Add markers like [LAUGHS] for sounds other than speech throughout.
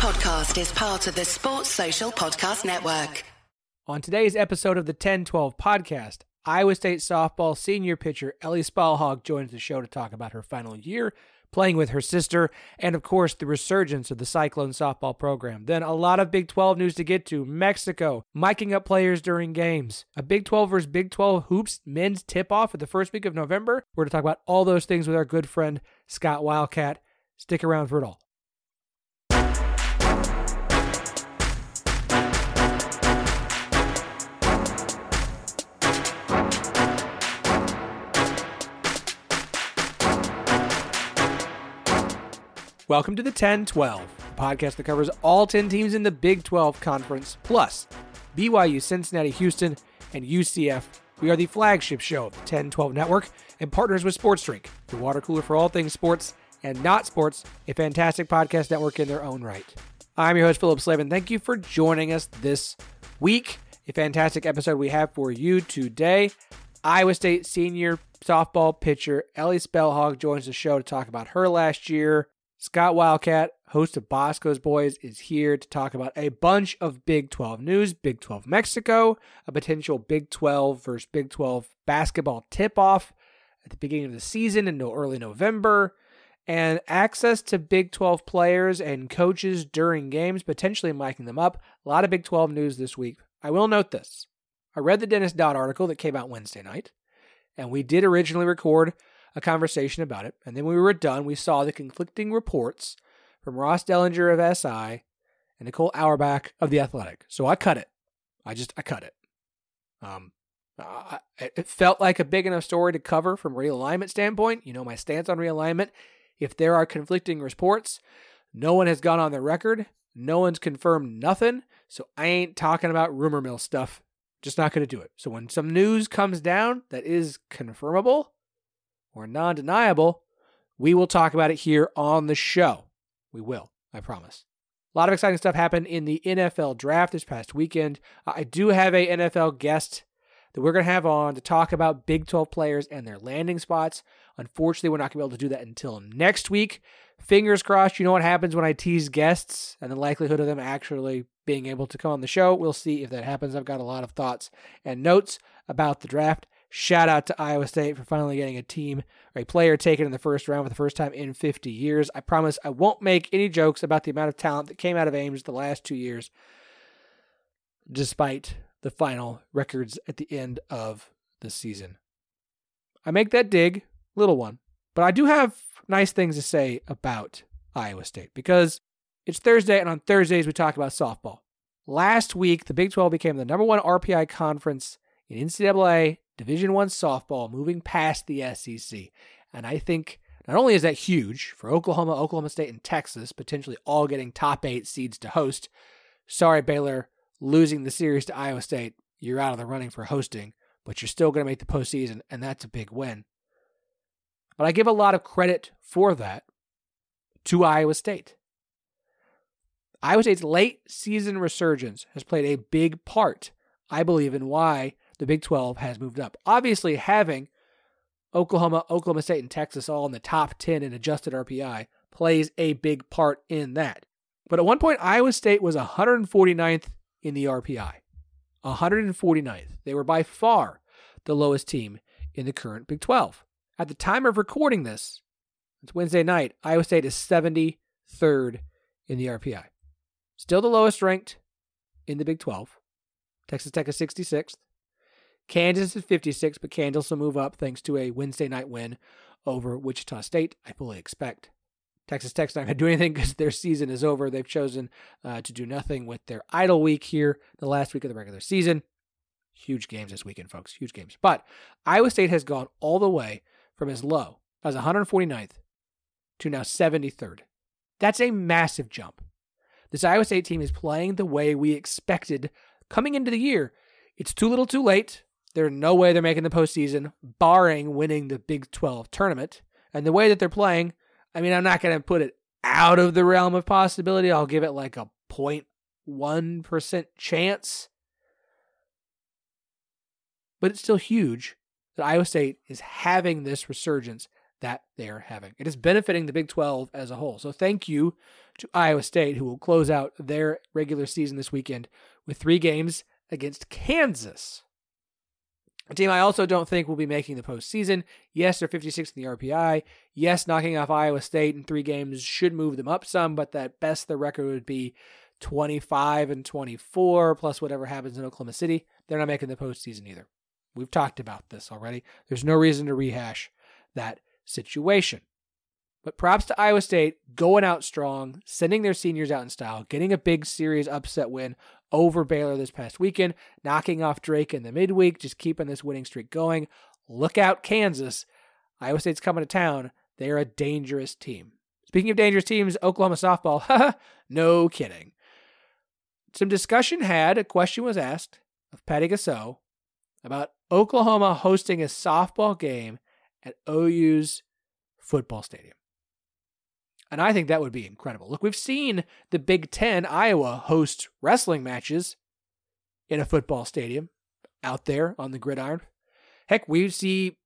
podcast is part of the Sports Social Podcast Network. On today's episode of the 1012 podcast, Iowa State softball senior pitcher Ellie Spelhaug joins the show to talk about her final year playing with her sister, and of course, the resurgence of the Cyclone softball program. Then a lot of Big 12 news to get to. Mexico, miking up players during games. A Big 12 versus Big 12 hoops men's tip off for the first week of November. We're to talk about all those things with our good friend Scott Wildcat. Stick around for it all. Welcome to the 10 12, a podcast that covers all 10 teams in the Big 12 Conference, plus BYU, Cincinnati, Houston, and UCF. We are the flagship show of the 10 12 network and partners with Sports Drink, the water cooler for all things sports and not sports, a fantastic podcast network in their own right. I'm your host, Philip Slavin. Thank you for joining us this week. A fantastic episode we have for you today. Iowa State senior softball pitcher Ellie Spelhaug joins the show to talk about her last year, Scott Wildcat, host of Boscoe's Boys, is here to talk about a bunch of Big 12 news, Big 12 Mexico, a potential Big 12 versus Big 12 basketball tip off at the beginning of the season in early November, and access to Big 12 players and coaches during games, potentially miking them up. A lot of Big 12 news this week. I will note this. I read the Dennis Dodd article that came out Wednesday night, and we did originally record a conversation about it. And then when we were done, we saw the conflicting reports from Ross Dellenger of SI and Nicole Auerbach of The Athletic. So I cut it. I just, I cut it. Um, it felt like a big enough story to cover from realignment standpoint. You know, my stance on realignment. If there are conflicting reports, no one has gone on the record. No one's confirmed nothing. So I ain't talking about rumor mill stuff. Just not going to do it. So when some news comes down that is confirmable, or non deniable, we will talk about it here on the show. We will, I promise. A lot of exciting stuff happened in the NFL draft this past weekend. Uh, I do have a NFL guest that we're going to have on to talk about Big 12 players and their landing spots. Unfortunately, we're not going to be able to do that until next week. Fingers crossed, you know what happens when I tease guests and the likelihood of them actually being able to come on the show. We'll see if that happens. I've got a lot of thoughts and notes about the draft Shout out to Iowa State for finally getting a team or a player taken in the first round for the first time in 50 years. I promise I won't make any jokes about the amount of talent that came out of Ames the last two years, despite the final records at the end of the season. I make that dig, little one, but I do have nice things to say about Iowa State because it's Thursday, and on Thursdays we talk about softball. Last week, the Big 12 became the number one RPI conference in NCAA Division One softball moving past the SEC. And I think not only is that huge for Oklahoma, Oklahoma State, and Texas, potentially all getting top eight seeds to host. Sorry, Baylor, losing the series to Iowa State. You're out of the running for hosting, but you're still going to make the postseason, and that's a big win. But I give a lot of credit for that to Iowa State. Iowa State's late season resurgence has played a big part, I believe, in why the Big 12 has moved up. Obviously, having Oklahoma, Oklahoma State, and Texas all in the top 10 in adjusted RPI plays a big part in that. But at one point, Iowa State was 149th in the RPI. 149th. They were by far the lowest team in the current Big 12. At the time of recording this, it's Wednesday night, Iowa State is 73rd in the RPI. Still the lowest ranked in the Big 12. Texas Tech is 66th. Kansas is 56, but Kansas will move up thanks to a Wednesday night win over Wichita State, I fully expect. Texas Tech's not going to do anything because their season is over. They've chosen uh, to do nothing with their idle week here, the last week of the regular season. Huge games this weekend, folks. Huge games. But Iowa State has gone all the way from as low as 149th to now 73rd. That's a massive jump. This Iowa State team is playing the way we expected coming into the year. It's too little too late. There's no way they're making the postseason, barring winning the Big 12 tournament. And the way that they're playing, I mean, I'm not going to put it out of the realm of possibility. I'll give it like a 0.1% chance. But it's still huge that Iowa State is having this resurgence that they are having. It is benefiting the Big 12 as a whole. So thank you to Iowa State, who will close out their regular season this weekend with three games against Kansas. A team I also don't think will be making the postseason. Yes, they're 56th in the RPI. Yes, knocking off Iowa State in three games should move them up some, but at best the record would be 25 and 24 plus whatever happens in Oklahoma City. They're not making the postseason either. We've talked about this already. There's no reason to rehash that situation. But props to Iowa State going out strong, sending their seniors out in style, getting a big series upset win over Baylor this past weekend, knocking off Drake in the midweek, just keeping this winning streak going. Look out, Kansas. Iowa State's coming to town. They're a dangerous team. Speaking of dangerous teams, Oklahoma softball. [LAUGHS] no kidding. Some discussion had, a question was asked of Patty Gasso about Oklahoma hosting a softball game at OU's football stadium. And I think that would be incredible. Look, we've seen the Big Ten, Iowa, host wrestling matches in a football stadium out there on the gridiron. Heck, we see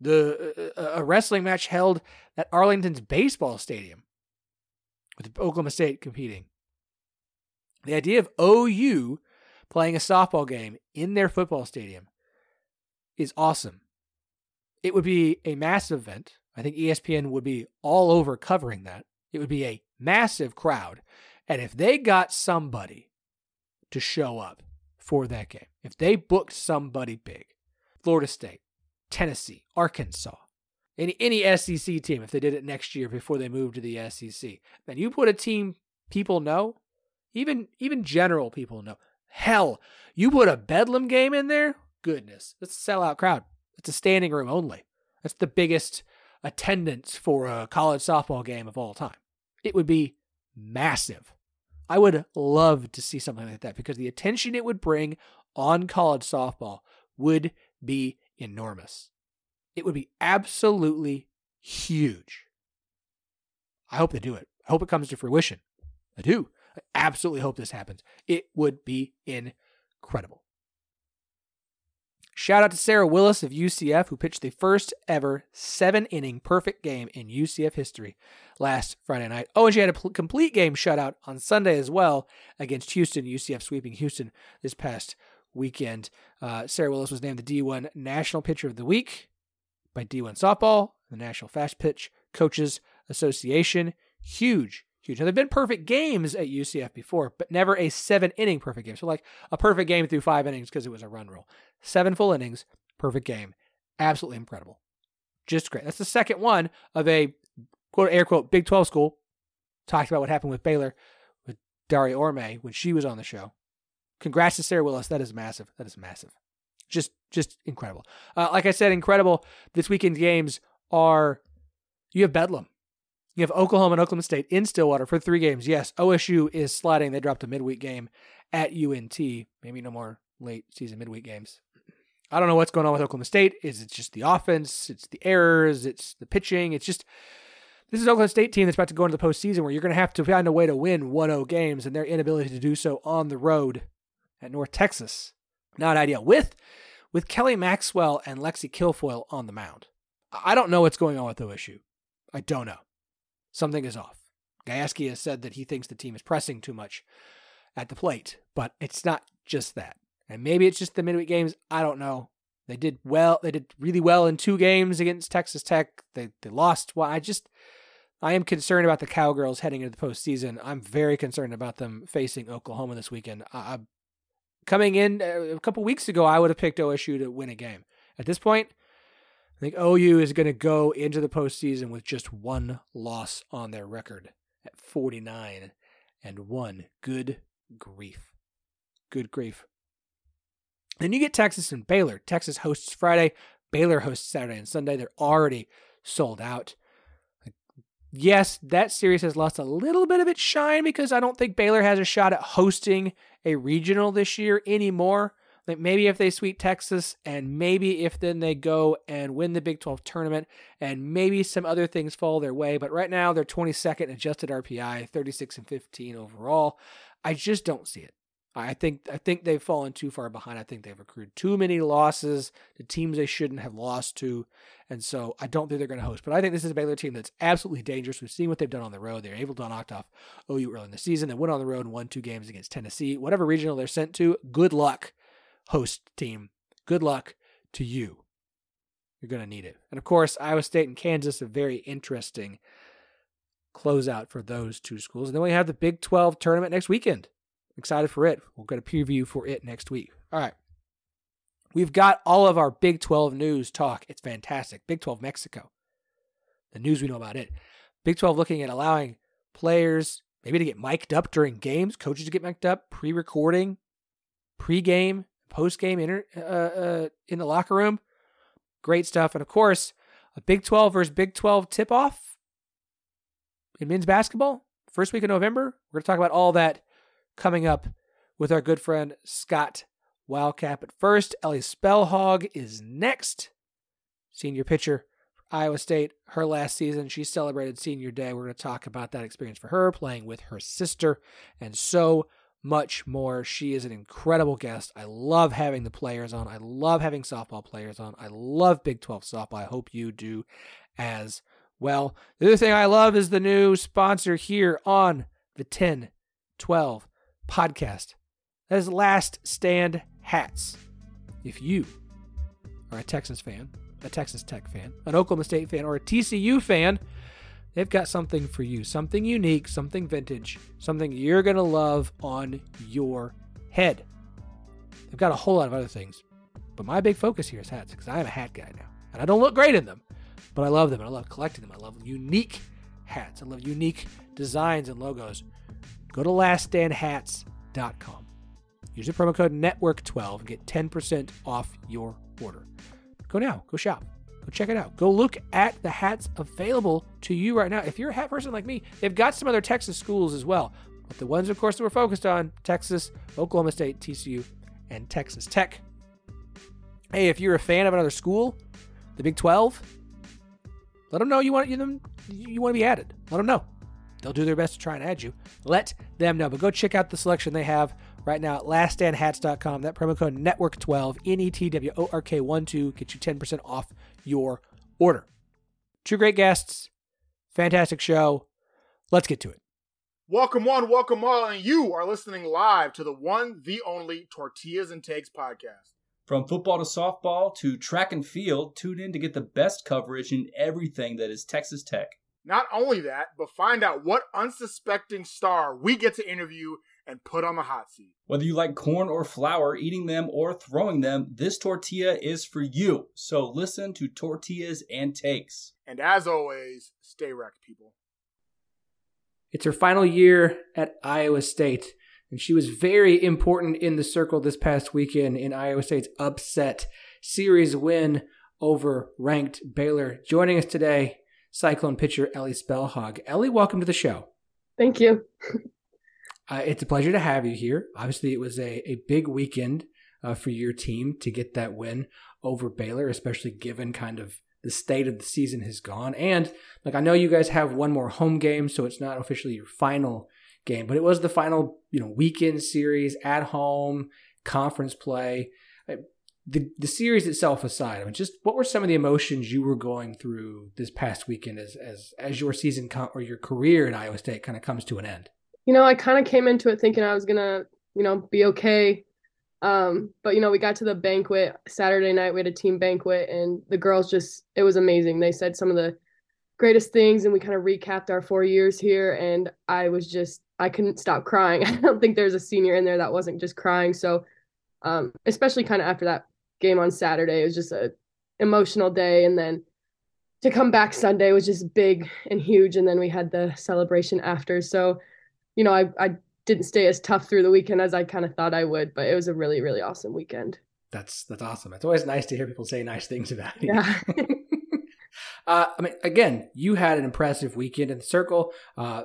the uh, a wrestling match held at Arlington's baseball stadium with Oklahoma State competing. The idea of OU playing a softball game in their football stadium is awesome. It would be a massive event. I think ESPN would be all over covering that. It would be a massive crowd. And if they got somebody to show up for that game, if they booked somebody big, Florida State, Tennessee, Arkansas, any any SEC team, if they did it next year before they moved to the SEC, then you put a team people know, even even general people know. Hell, you put a Bedlam game in there, goodness, that's a sellout crowd. It's a standing room only. That's the biggest attendance for a college softball game of all time. It would be massive. I would love to see something like that because the attention it would bring on college softball would be enormous. It would be absolutely huge. I hope they do it. I hope it comes to fruition. I do. I absolutely hope this happens. It would be incredible. Shout out to Sarah Willis of UCF, who pitched the first ever seven inning perfect game in UCF history last Friday night. Oh, and she had a pl- complete game shutout on Sunday as well against Houston, UCF sweeping Houston this past weekend. Uh, Sarah Willis was named the D1 National Pitcher of the Week by D1 Softball, the National Fast Pitch Coaches Association. Huge huge. Now, there have been perfect games at UCF before, but never a seven inning perfect game. So, like a perfect game through five innings because it was a run rule. Seven full innings, perfect game. Absolutely incredible. Just great. That's the second one of a quote, air quote, Big 12 school. Talked about what happened with Baylor with Daria Orme when she was on the show. Congrats to Sarah Willis. That is massive. That is massive. Just, just incredible. Uh, like I said, incredible. This weekend's games are you have Bedlam. You have Oklahoma and Oklahoma State in Stillwater for three games. Yes, OSU is sliding. They dropped a midweek game at UNT. Maybe no more late season midweek games. I don't know what's going on with Oklahoma State. Is it just the offense? It's the errors. It's the pitching. It's just this is Oklahoma State team that's about to go into the postseason where you're going to have to find a way to win 1-0 games, and their inability to do so on the road at North Texas not ideal. With with Kelly Maxwell and Lexi Kilfoyle on the mound, I don't know what's going on with OSU. I don't know something is off. Gajewski has said that he thinks the team is pressing too much at the plate, but it's not just that. And maybe it's just the midweek games. I don't know. They did well. They did really well in two games against Texas Tech. They they lost. Well, I just I am concerned about the Cowgirls heading into the postseason. I'm very concerned about them facing Oklahoma this weekend. I, coming in uh, a couple weeks ago, I would have picked OSU to win a game. At this point, I think OU is going to go into the postseason with just one loss on their record at 49 and one. Good grief. Good grief. Then you get Texas and Baylor. Texas hosts Friday, Baylor hosts Saturday and Sunday. They're already sold out. Yes, that series has lost a little bit of its shine because I don't think Baylor has a shot at hosting a regional this year anymore. Like maybe if they sweep Texas, and maybe if then they go and win the Big 12 tournament, and maybe some other things fall their way. But right now, they're 22nd adjusted RPI, 36 and 15 overall. I just don't see it. I think I think they've fallen too far behind. I think they've accrued too many losses to teams they shouldn't have lost to, and so I don't think they're going to host. But I think this is a Baylor team that's absolutely dangerous. We've seen what they've done on the road. They're able to knock off OU early in the season. They went on the road and won two games against Tennessee. Whatever regional they're sent to, good luck, host team. Good luck to you. You're going to need it. And of course, Iowa State and Kansas, a very interesting closeout for those two schools. And then we have the Big 12 tournament next weekend. Excited for it. We'll get a preview for it next week. All right. We've got all of our Big 12 news talk. It's fantastic. Big 12 Mexico. The news we know about it. Big 12 looking at allowing players maybe to get mic'd up during games, coaches to get mic'd up, pre recording, pre game, post game inter- uh, uh, in the locker room. Great stuff. And of course, a Big 12 versus Big 12 tip off in men's basketball. First week of November. We're going to talk about all that coming up with our good friend Scott Wildcat. But first, Ellie Spelhaug is next. Senior pitcher for Iowa State, her last season. She celebrated senior day. We're going to talk about that experience for her, playing with her sister, and so much more. She is an incredible guest. I love having the players on. I love having softball players on. I love Big 12 softball. I hope you do as well. The other thing I love is the new sponsor here on the 10 12 podcast. That is Last Stand Hats. If you are a Texas fan, a Texas Tech fan, an Oklahoma State fan, or a TCU fan, they've got something for you. Something unique, something vintage, something you're going to love on your head. They've got a whole lot of other things. But my big focus here is hats because I am a hat guy now. And I don't look great in them, but I love them. And I love collecting them. I love unique hats. I love unique designs and logos go to laststandhats.com. Use the promo code NETWORK12 and get 10% off your order. Go now, go shop, go check it out. Go look at the hats available to you right now. If you're a hat person like me, they've got some other Texas schools as well. But the ones, of course, that we're focused on Texas, Oklahoma State, TCU, and Texas Tech. Hey, if you're a fan of another school, the Big 12, let them know you want you them you want to be added. Let them know. They'll do their best to try and add you. Let them know. But go check out the selection they have right now at laststandhats.com. That promo code NETWORK12, N E T W O R K 1 2, get you 10% off your order. Two great guests, fantastic show. Let's get to it. Welcome one, welcome all, and you are listening live to the one, the only Tortillas and Takes podcast. From football to softball to track and field, tune in to get the best coverage in everything that is Texas Tech. Not only that, but find out what unsuspecting star we get to interview and put on the hot seat. Whether you like corn or flour, eating them or throwing them, this tortilla is for you. So listen to Tortillas and Takes. And as always, stay wrecked, people. It's her final year at Iowa State, and she was very important in the circle this past weekend in Iowa State's upset series win over ranked Baylor. Joining us today Cyclone pitcher Ellie Spelhaug. Ellie, welcome to the show. Thank you. [LAUGHS] uh, it's a pleasure to have you here. Obviously, it was a, a big weekend uh, for your team to get that win over Baylor, especially given kind of the state of the season has gone. And like I know you guys have one more home game, so it's not officially your final game, but it was the final, you know, weekend series at home, conference play the the series itself aside, I mean, just what were some of the emotions you were going through this past weekend as as as your season com- or your career at Iowa State kind of comes to an end? You know, I kind of came into it thinking I was gonna, you know, be okay. Um, but you know, we got to the banquet Saturday night. We had a team banquet, and the girls just it was amazing. They said some of the greatest things, and we kind of recapped our four years here. And I was just I couldn't stop crying. [LAUGHS] I don't think there's a senior in there that wasn't just crying. So, um, especially kind of after that game on Saturday. It was just a emotional day, and then to come back Sunday was just big and huge. And then we had the celebration after. So, you know, I I didn't stay as tough through the weekend as I kind of thought I would, but it was a really really awesome weekend. That's that's awesome. It's always nice to hear people say nice things about you. Yeah. [LAUGHS] uh, I mean, again, you had an impressive weekend in the circle. Uh,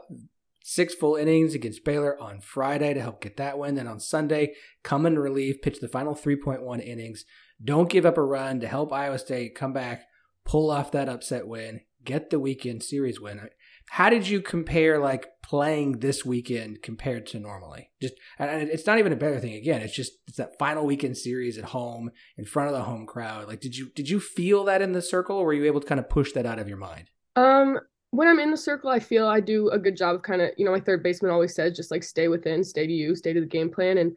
six full innings against Baylor on Friday to help get that win. Then on Sunday, come in relief, pitch the final 3.1 innings. Don't give up a run to help Iowa State come back, pull off that upset win, get the weekend series win. How did you compare like playing this weekend compared to normally? Just and it's not even a better thing. Again, it's just it's that final weekend series at home in front of the home crowd. Like, did you did you feel that in the circle, or were you able to kind of push that out of your mind? Um, when I'm in the circle, I feel I do a good job of kind of, you know, my third baseman always says just like stay within, stay to you, stay to the game plan. And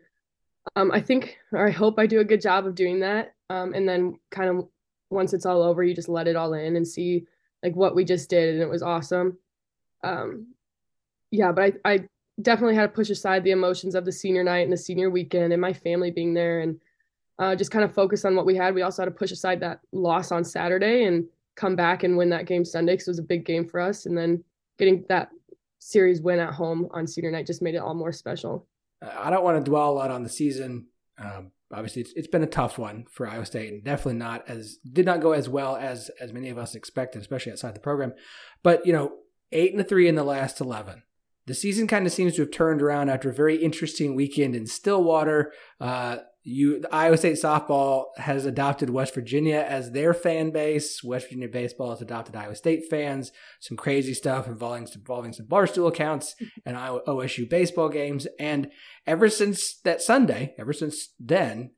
um, I think, or I hope I do a good job of doing that. Um, and then kind of once it's all over, you just let it all in and see like what we just did. And it was awesome. Um, yeah, but I, I definitely had to push aside the emotions of the senior night and the senior weekend and my family being there and uh, just kind of focus on what we had. We also had to push aside that loss on Saturday and come back and win that game Sunday because it was a big game for us. And then getting that series win at home on senior night just made it all more special. I don't want to dwell a lot on the season. Um, obviously, it's, it's been a tough one for Iowa State, and definitely not as did not go as well as as many of us expected, especially outside the program. But you know, eight and three in the last eleven. The season kind of seems to have turned around after a very interesting weekend in Stillwater. Uh, you Iowa State softball has adopted West Virginia as their fan base. West Virginia baseball has adopted Iowa State fans. Some crazy stuff involving involving some barstool accounts and Iowa OSU baseball games. And ever since that Sunday, ever since then,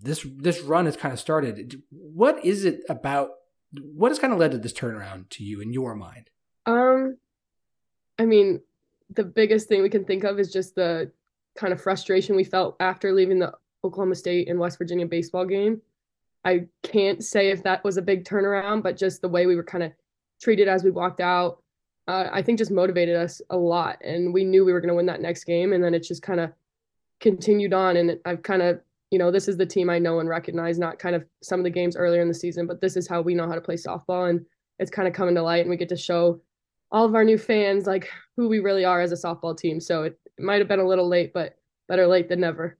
this this run has kind of started. What is it about? What has kind of led to this turnaround to you in your mind? Um, I mean, the biggest thing we can think of is just the kind of frustration we felt after leaving the Oklahoma State and West Virginia baseball game. I can't say if that was a big turnaround, but just the way we were kind of treated as we walked out, uh, I think just motivated us a lot. And we knew we were going to win that next game. And then it's just kind of continued on. And I've kind of, you know, this is the team I know and recognize, not kind of some of the games earlier in the season, but this is how we know how to play softball. And it's kind of coming to light. And we get to show all of our new fans like who we really are as a softball team. So it, it might have been a little late, but better late than never.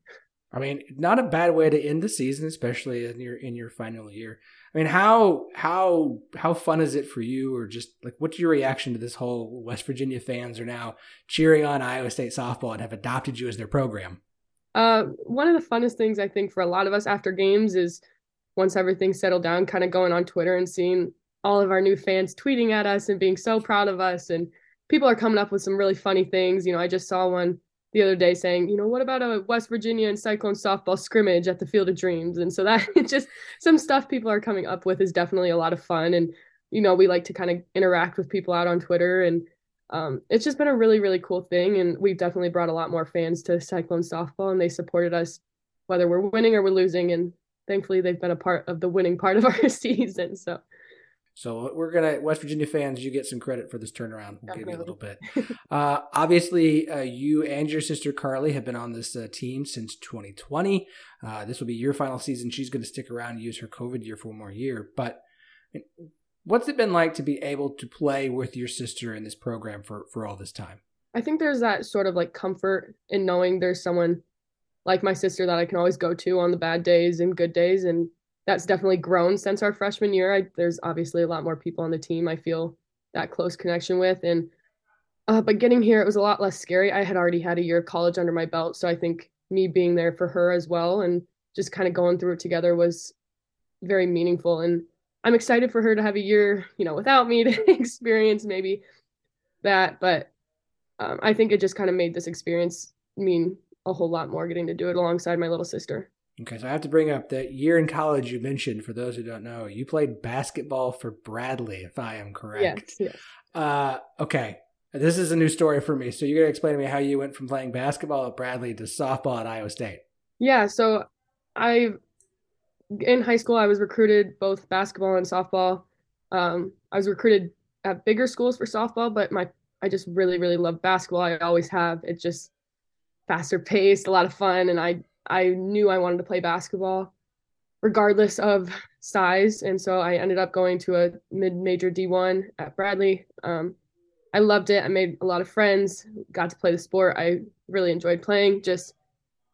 I mean, not a bad way to end the season, especially in your in your final year. I mean, how how how fun is it for you, or just like what's your reaction to this whole West Virginia fans are now cheering on Iowa State softball and have adopted you as their program? Uh, one of the funnest things I think for a lot of us after games is once everything's settled down, kind of going on Twitter and seeing all of our new fans tweeting at us and being so proud of us, and people are coming up with some really funny things. You know, I just saw one the other day saying, you know, what about a West Virginia and Cyclone softball scrimmage at the Field of Dreams? And so that [LAUGHS] just some stuff people are coming up with is definitely a lot of fun. And, you know, we like to kind of interact with people out on Twitter. And um, it's just been a really, really cool thing. And we've definitely brought a lot more fans to Cyclone softball and they supported us whether we're winning or we're losing. And thankfully, they've been a part of the winning part of [LAUGHS] our season. So so we're gonna West Virginia fans, you get some credit for this turnaround. We'll Definitely. give you a little bit. uh, obviously, uh, you and your sister Carly have been on this uh, team since 2020. Uh, this will be your final season. She's going to stick around and use her COVID year for one more year. But what's it been like to be able to play with your sister in this program for for all this time? I think there's that sort of like comfort in knowing there's someone like my sister that I can always go to on the bad days and good days and that's definitely grown since our freshman year. I, there's obviously a lot more people on the team I feel that close connection with. And, uh, but getting here, it was a lot less scary. I had already had a year of college under my belt. So I think me being there for her as well and just kind of going through it together was very meaningful. And I'm excited for her to have a year, you know, without me to [LAUGHS] experience maybe that. But um, I think it just kind of made this experience mean a whole lot more getting to do it alongside my little sister. Okay, so I have to bring up that year in college you mentioned. For those who don't know, you played basketball for Bradley, if I am correct. Yes. yes. Uh, okay, this is a new story for me. So you're gonna explain to me how you went from playing basketball at Bradley to softball at Iowa State. Yeah. So I, in high school, I was recruited both basketball and softball. Um, I was recruited at bigger schools for softball, but my I just really really love basketball. I always have. It's just faster [LAUGHS] paced, a lot of fun, and I I knew I wanted to play basketball regardless of size. And so I ended up going to a mid major D1 at Bradley. Um, I loved it. I made a lot of friends, got to play the sport. I really enjoyed playing. Just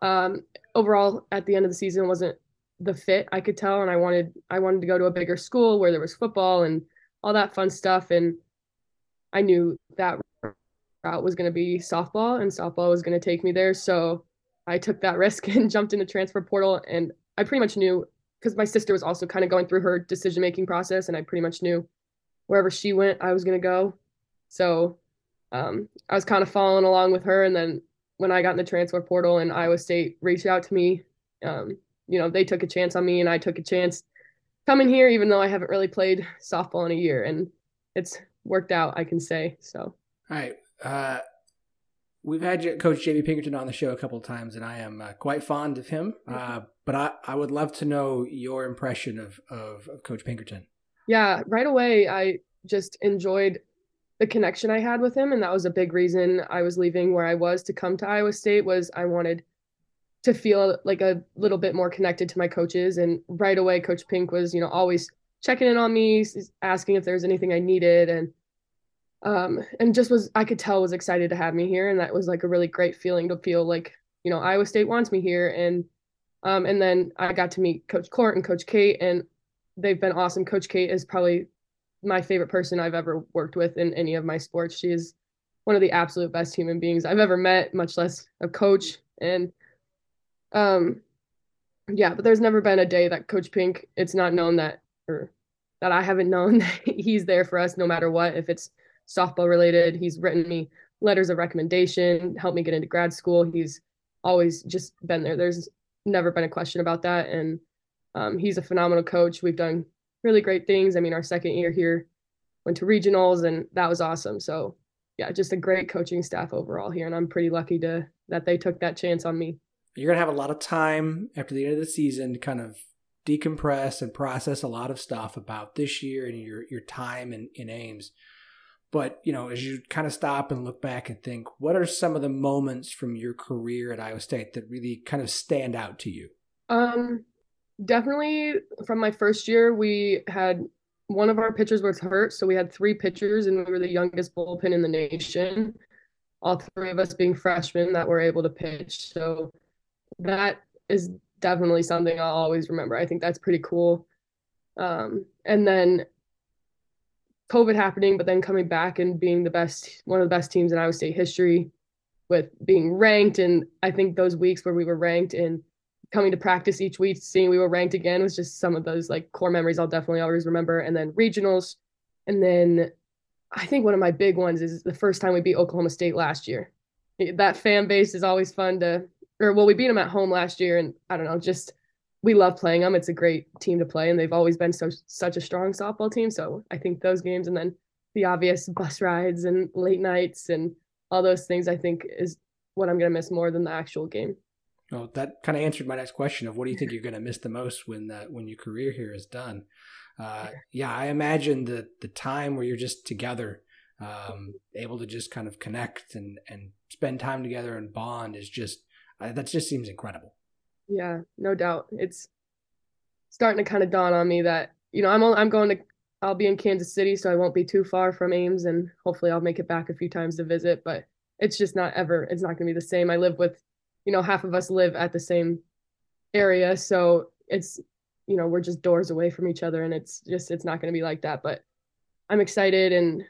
um, overall, at the end of the season, wasn't the fit I could tell. And I wanted, I wanted to go to a bigger school where there was football and all that fun stuff. And I knew that route was going to be softball and softball was going to take me there. So I took that risk [LAUGHS] and jumped in the transfer portal. And I pretty much knew because my sister was also kind of going through her decision making process, and I pretty much knew wherever she went, I was going to go. So um, I was kind of following along with her. And then when I got in the transfer portal and Iowa State reached out to me, um, you know, they took a chance on me and I took a chance coming here, even though I haven't really played softball in a year. And it's worked out, I can say. So, all right. Uh, we've had Coach JB Pinkerton on the show a couple of times, and I am uh, quite fond of him. Uh, but I, I would love to know your impression of, of, of Coach Pinkerton. Yeah, right away, I just enjoyed the connection I had with him, and that was a big reason I was leaving where I was to come to Iowa State. Was I wanted to feel like a little bit more connected to my coaches, and right away, Coach Pink was, you know, always checking in on me, asking if there's anything I needed, and um, and just was I could tell was excited to have me here, and that was like a really great feeling to feel like you know Iowa State wants me here, and um, and then I got to meet Coach Court and Coach Kate, and they've been awesome. Coach Kate is probably my favorite person I've ever worked with in any of my sports. She is one of the absolute best human beings I've ever met, much less a coach. And um, yeah, but there's never been a day that Coach Pink, it's not known that or that I haven't known [LAUGHS] that he's there for us no matter what. If it's softball related. He's written me letters of recommendation, helped me get into grad school. He's always just been there. There's never been a question about that. And um, he's a phenomenal coach. We've done really great things. I mean, our second year here went to regionals and that was awesome. So yeah, just a great coaching staff overall here. And I'm pretty lucky to that they took that chance on me. You're going to have a lot of time after the end of the season to kind of decompress and process a lot of stuff about this year and your, your time in, in Ames. But, you know, as you kind of stop and look back and think, what are some of the moments from your career at Iowa State that really kind of stand out to you? Um, definitely from my first year, we had one of our pitchers was hurt. So we had three pitchers and we were the youngest bullpen in the nation. All three of us being freshmen that were able to pitch. So that is definitely something I'll always remember. I think that's pretty cool. Um, and then COVID happening, but then coming back and being the best, one of the best teams in Iowa State history with being ranked. And I think those weeks where we were ranked and coming to practice each week, seeing we were ranked again was just some of those like core memories I'll definitely always remember. And then regionals. And then I think one of my big ones is the first time we beat Oklahoma State last year. That fan base is always fun to, or well, we beat them at home last year. And I don't know, just we love playing them. It's a great team to play, and they've always been so such a strong softball team. So I think those games, and then the obvious bus rides and late nights and all those things, I think is what I'm gonna miss more than the actual game. Well, that kind of answered my next question of what do you think you're going to miss the most when that when your career here is done. Uh, [LAUGHS] yeah, I imagine the the time where you're just together, um, able to just kind of connect and and spend time together and bond is just uh, that just seems incredible. Yeah, no doubt. It's starting to kind of dawn on me that you know I'm I'm going to I'll be in Kansas City, so I won't be too far from Ames, and hopefully I'll make it back a few times to visit. But it's just not ever. It's not going to be the same. I live with, you know, half of us live at the same area, so it's you know we're just doors away from each other, and it's just it's not going to be like that. But I'm excited and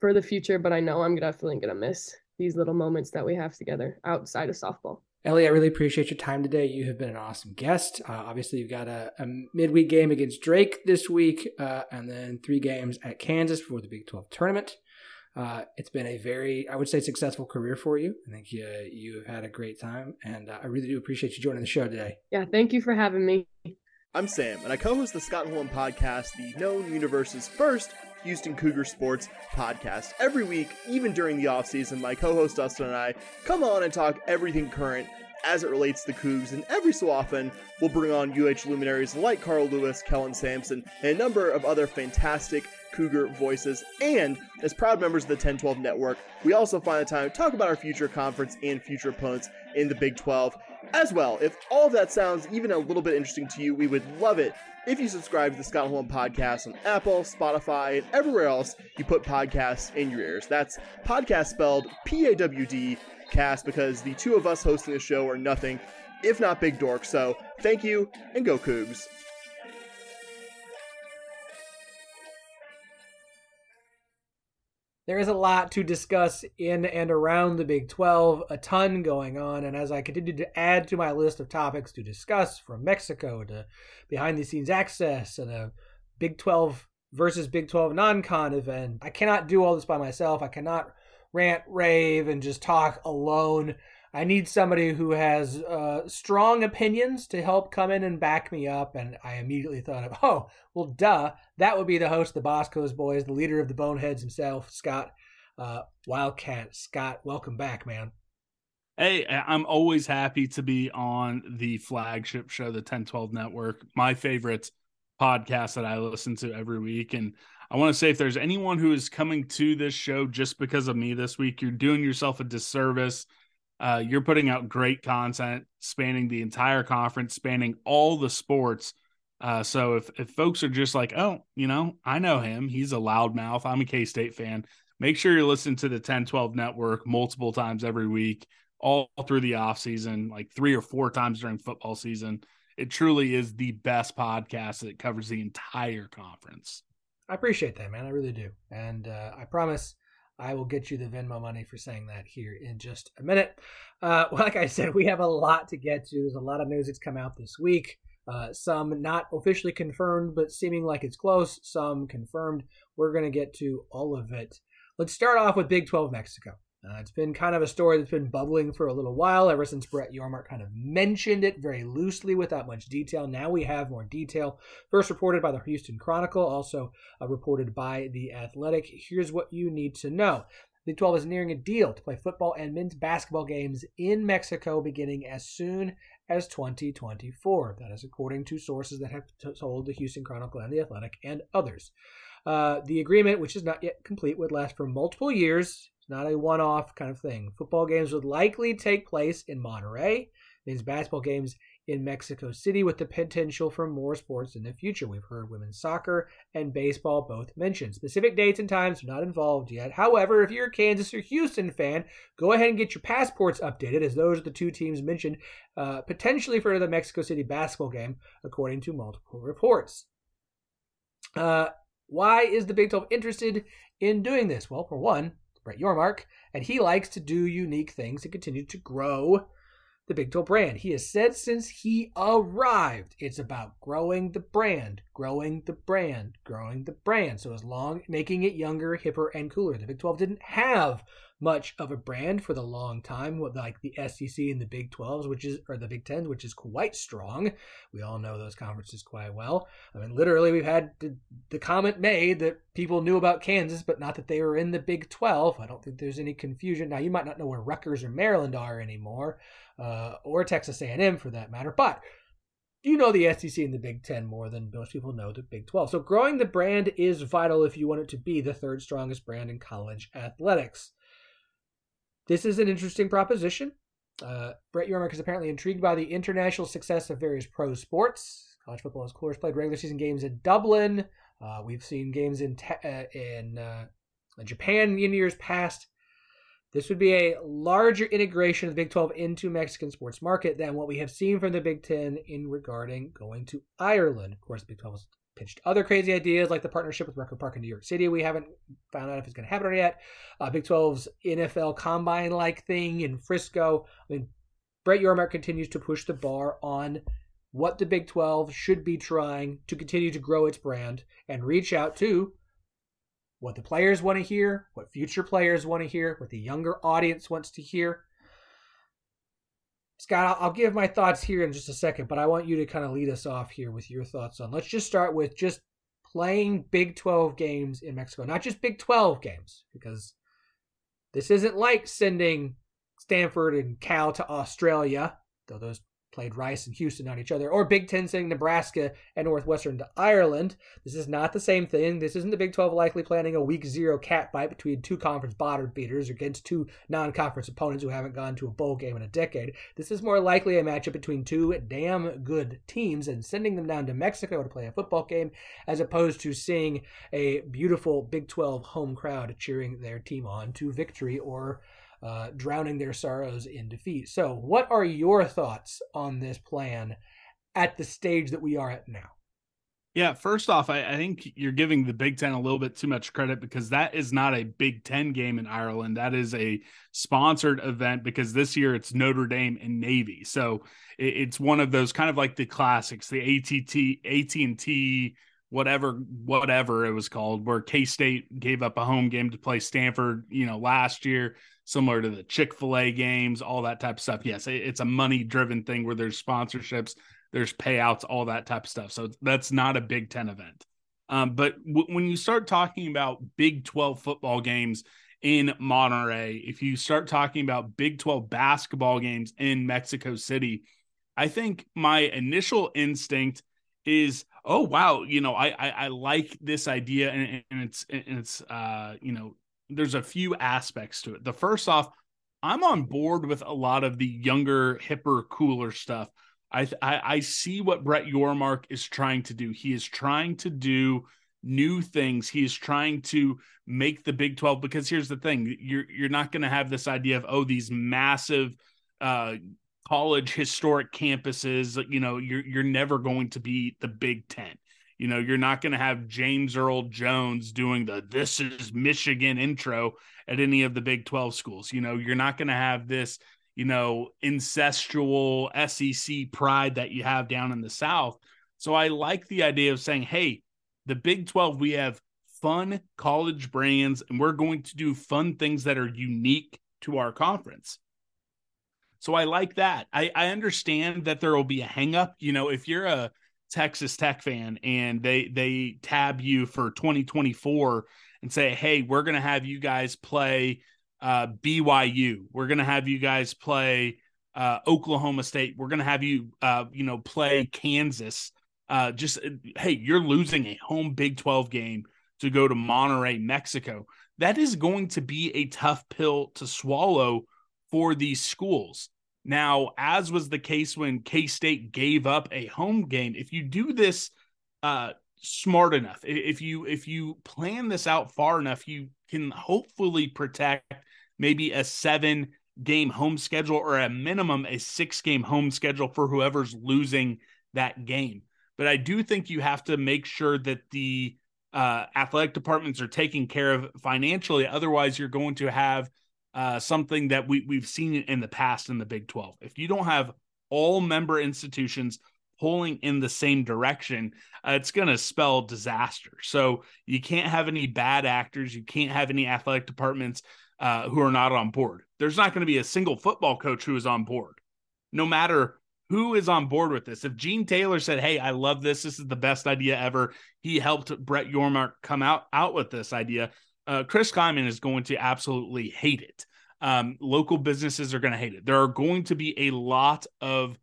for the future, but I know I'm definitely going to miss these little moments that we have together outside of softball. Ellie, I really appreciate your time today. You have been an awesome guest. Uh, obviously, you've got a, a, midweek game against Drake this week, uh, and then three games at Kansas before the Big 12 tournament. Uh, it's been a very, I would say, successful career for you. I think you, you have had a great time, and uh, I really do appreciate you joining the show today. Yeah, thank you for having me. I'm Sam, and I co host the Scott Holm podcast, the known universe's first Houston Cougar Sports podcast. Every week, even during the offseason, my co host Dustin and I come on and talk everything current as it relates to the Cougs, and every so often we'll bring on UH luminaries like Carl Lewis, Kellen Sampson, and a number of other fantastic Cougar voices. And as proud members of the 1012 network, we also find the time to talk about our future conference and future opponents in the Big 12 as well. If all of that sounds even a little bit interesting to you, we would love it if you subscribe to the Scott Holm podcast on Apple, Spotify, and everywhere else you put podcasts in your ears. That's podcast spelled P A W D cast because the two of us hosting the show are nothing if not big dorks. So thank you and go Cougs. There is a lot to discuss in and around the Big 12, a ton going on. And as I continue to add to my list of topics to discuss, from Mexico to behind the scenes access and a Big 12 versus Big 12 non con event. I cannot do all this by myself. I cannot rant, rave, and just talk alone. I need somebody who has uh, strong opinions to help come in and back me up. And I immediately thought of, oh, well, duh, that would be the host of the Boscoe's Boys, the leader of the Boneheads himself, Scott uh, Wildcat. Scott, welcome back, man. Hey, I'm always happy to be on the flagship show, the 1012 Network, my favorite podcast that I listen to every week. And I want to say if there's anyone who is coming to this show just because of me this week, you're doing yourself a disservice. Uh, you're putting out great content spanning the entire conference, spanning all the sports. Uh, so if, if folks are just like, oh, you know, I know him, he's a loudmouth, I'm a K State fan, make sure you're listening to the 1012 network multiple times every week all through the off season, like three or four times during football season. It truly is the best podcast that covers the entire conference. I appreciate that, man. I really do. And uh, I promise I will get you the Venmo money for saying that here in just a minute. Uh, [LAUGHS] like I said, we have a lot to get to. There's a lot of news that's come out this week. Uh, some not officially confirmed, but seeming like it's close. Some confirmed. We're going to get to all of it. Let's start off with Big 12 Mexico. Uh, it's been kind of a story that's been bubbling for a little while, ever since Brett Yormark kind of mentioned it very loosely without much detail. Now we have more detail. First reported by the Houston Chronicle, also uh, reported by The Athletic. Here's what you need to know. The 12 is nearing a deal to play football and men's basketball games in Mexico beginning as soon as 2024. That is according to sources that have told the Houston Chronicle and The Athletic and others. Uh, the agreement, which is not yet complete, would last for multiple years it's not a one off kind of thing. Football games would likely take place in Monterrey, means basketball games in Mexico City with the potential for more sports in the future. We've heard women's soccer and baseball both mentioned. Specific dates and times are not involved yet. However, if you're a Kansas or Houston fan, go ahead and get your passports updated, as those are the two teams mentioned uh, potentially for the Mexico City basketball game, according to multiple reports. Uh, why is the Big 12 interested in doing this? Well, for one, Brett Yormark, and he likes to do unique things to continue to grow the Big 12 brand. He has said since he arrived, it's about growing the brand, growing the brand, growing the brand. So as long making it younger, hipper, and cooler. The Big 12 didn't have much of a brand for the long time, like the SEC and the Big 12s, which is or the Big 10s, which is quite strong. We all know those conferences quite well. I mean, literally, we've had the, the comment made that people knew about Kansas, but not that they were in the Big 12. I don't think there's any confusion. Now, you might not know where Rutgers or Maryland are anymore, uh, or Texas A&M for that matter, but you know the SEC and the Big Ten more than most people know the Big 12. So growing the brand is vital if you want it to be the third strongest brand in college athletics. This is an interesting proposition. Uh, Brett Yormark is apparently intrigued by the international success of various pro sports. College football has, of course, played regular season games in Dublin. Uh, we've seen games in te- uh, in uh, Japan in years past. This would be a larger integration of the Big 12 into Mexican sports market than what we have seen from the Big 10 in regarding going to Ireland. Of course, the Big 12 is pitched other crazy ideas like the partnership with Record Park in New York City. We haven't found out if it's going to happen or yet. Uh, Big 12's NFL combine like thing in Frisco. I mean, Brett Yormark continues to push the bar on what the Big 12 should be trying to continue to grow its brand and reach out to what the players want to hear, what future players want to hear, what the younger audience wants to hear. Scott, I'll, give my thoughts here in just a second, but I want you to kind of lead us off here with your thoughts on. Let's just start with just playing Big 12 games in Mexico, not just Big 12 games, because this isn't like sending Stanford and Cal to Australia, though those played Rice and Houston on each other, or Big Ten sending Nebraska and Northwestern to Ireland. This is not the same thing. This isn't the Big 12 likely planning a week zero cat fight between two conference bottom beaters against two non conference opponents who haven't gone to a bowl game in a decade. This is more likely a matchup between two damn good teams and sending them down to Mexico to play a football game as opposed to seeing a beautiful Big 12 home crowd cheering their team on to victory or uh, drowning their sorrows in defeat. So, what are your thoughts on this plan at the stage that we are at now? Yeah, first off, I, I, think you're giving the Big Ten a little bit too much credit because that is not a Big Ten game in Ireland. That is a sponsored event because this year it's Notre Dame and Navy. So it, it's one of those kind of like the classics, the ATT, AT&T whatever whatever it was called where K-State gave up a home game to play Stanford, you know, last year, similar to the Chick-fil-A games, all that type of stuff. Yes, it's a money driven thing where there's sponsorships, there's payouts, all that type of stuff. So that's not a Big 10 event. Um, but w- when you start talking about Big 12 football games in Monterrey, if you start talking about Big 12 basketball games in Mexico City, I think my initial instinct is oh wow you know i i, I like this idea and, and it's and it's uh you know there's a few aspects to it. The first off i'm on board with a lot of the younger hipper cooler stuff. I i, I see what brett yormark is trying to do. He is trying to do new things. He is trying to make the big 12 because here's the thing you're you're not going to have this idea of oh these massive uh college historic campuses, you know, you're you're never going to be the Big Ten. You know, you're not going to have James Earl Jones doing the "This is Michigan" intro at any of the Big Twelve schools. You know, you're not going to have this, you know, incestual SEC pride that you have down in the South. So I like the idea of saying, "Hey, the Big Twelve, we have fun college brands, and we're going to do fun things that are unique to our conference." So I like that. I, I understand that there will be a hangup. You know, if you're a Texas Tech fan and they they tab you for 2024 and say, hey, we're gonna have you guys play uh, BYU. We're gonna have you guys play uh, Oklahoma State. We're gonna have you uh, you know play Kansas. Uh, just hey, you're losing a home Big 12 game to go to Monterrey, Mexico. That is going to be a tough pill to swallow for these schools. Now, as was the case when K State gave up a home game, if you do this uh, smart enough, if you if you plan this out far enough, you can hopefully protect maybe a seven game home schedule or a minimum a six game home schedule for whoever's losing that game. But I do think you have to make sure that the uh, athletic departments are taken care of financially. Otherwise, you're going to have uh, something that we, we've seen in the past in the Big 12. If you don't have all member institutions pulling in the same direction, uh, it's going to spell disaster. So you can't have any bad actors. You can't have any athletic departments uh, who are not on board. There's not going to be a single football coach who is on board, no matter who is on board with this. If Gene Taylor said, "Hey, I love this. This is the best idea ever," he helped Brett Yormark come out out with this idea uh, Chris Klieman is going to absolutely hate it. Um, local businesses are going to hate it. There are going to be a lot of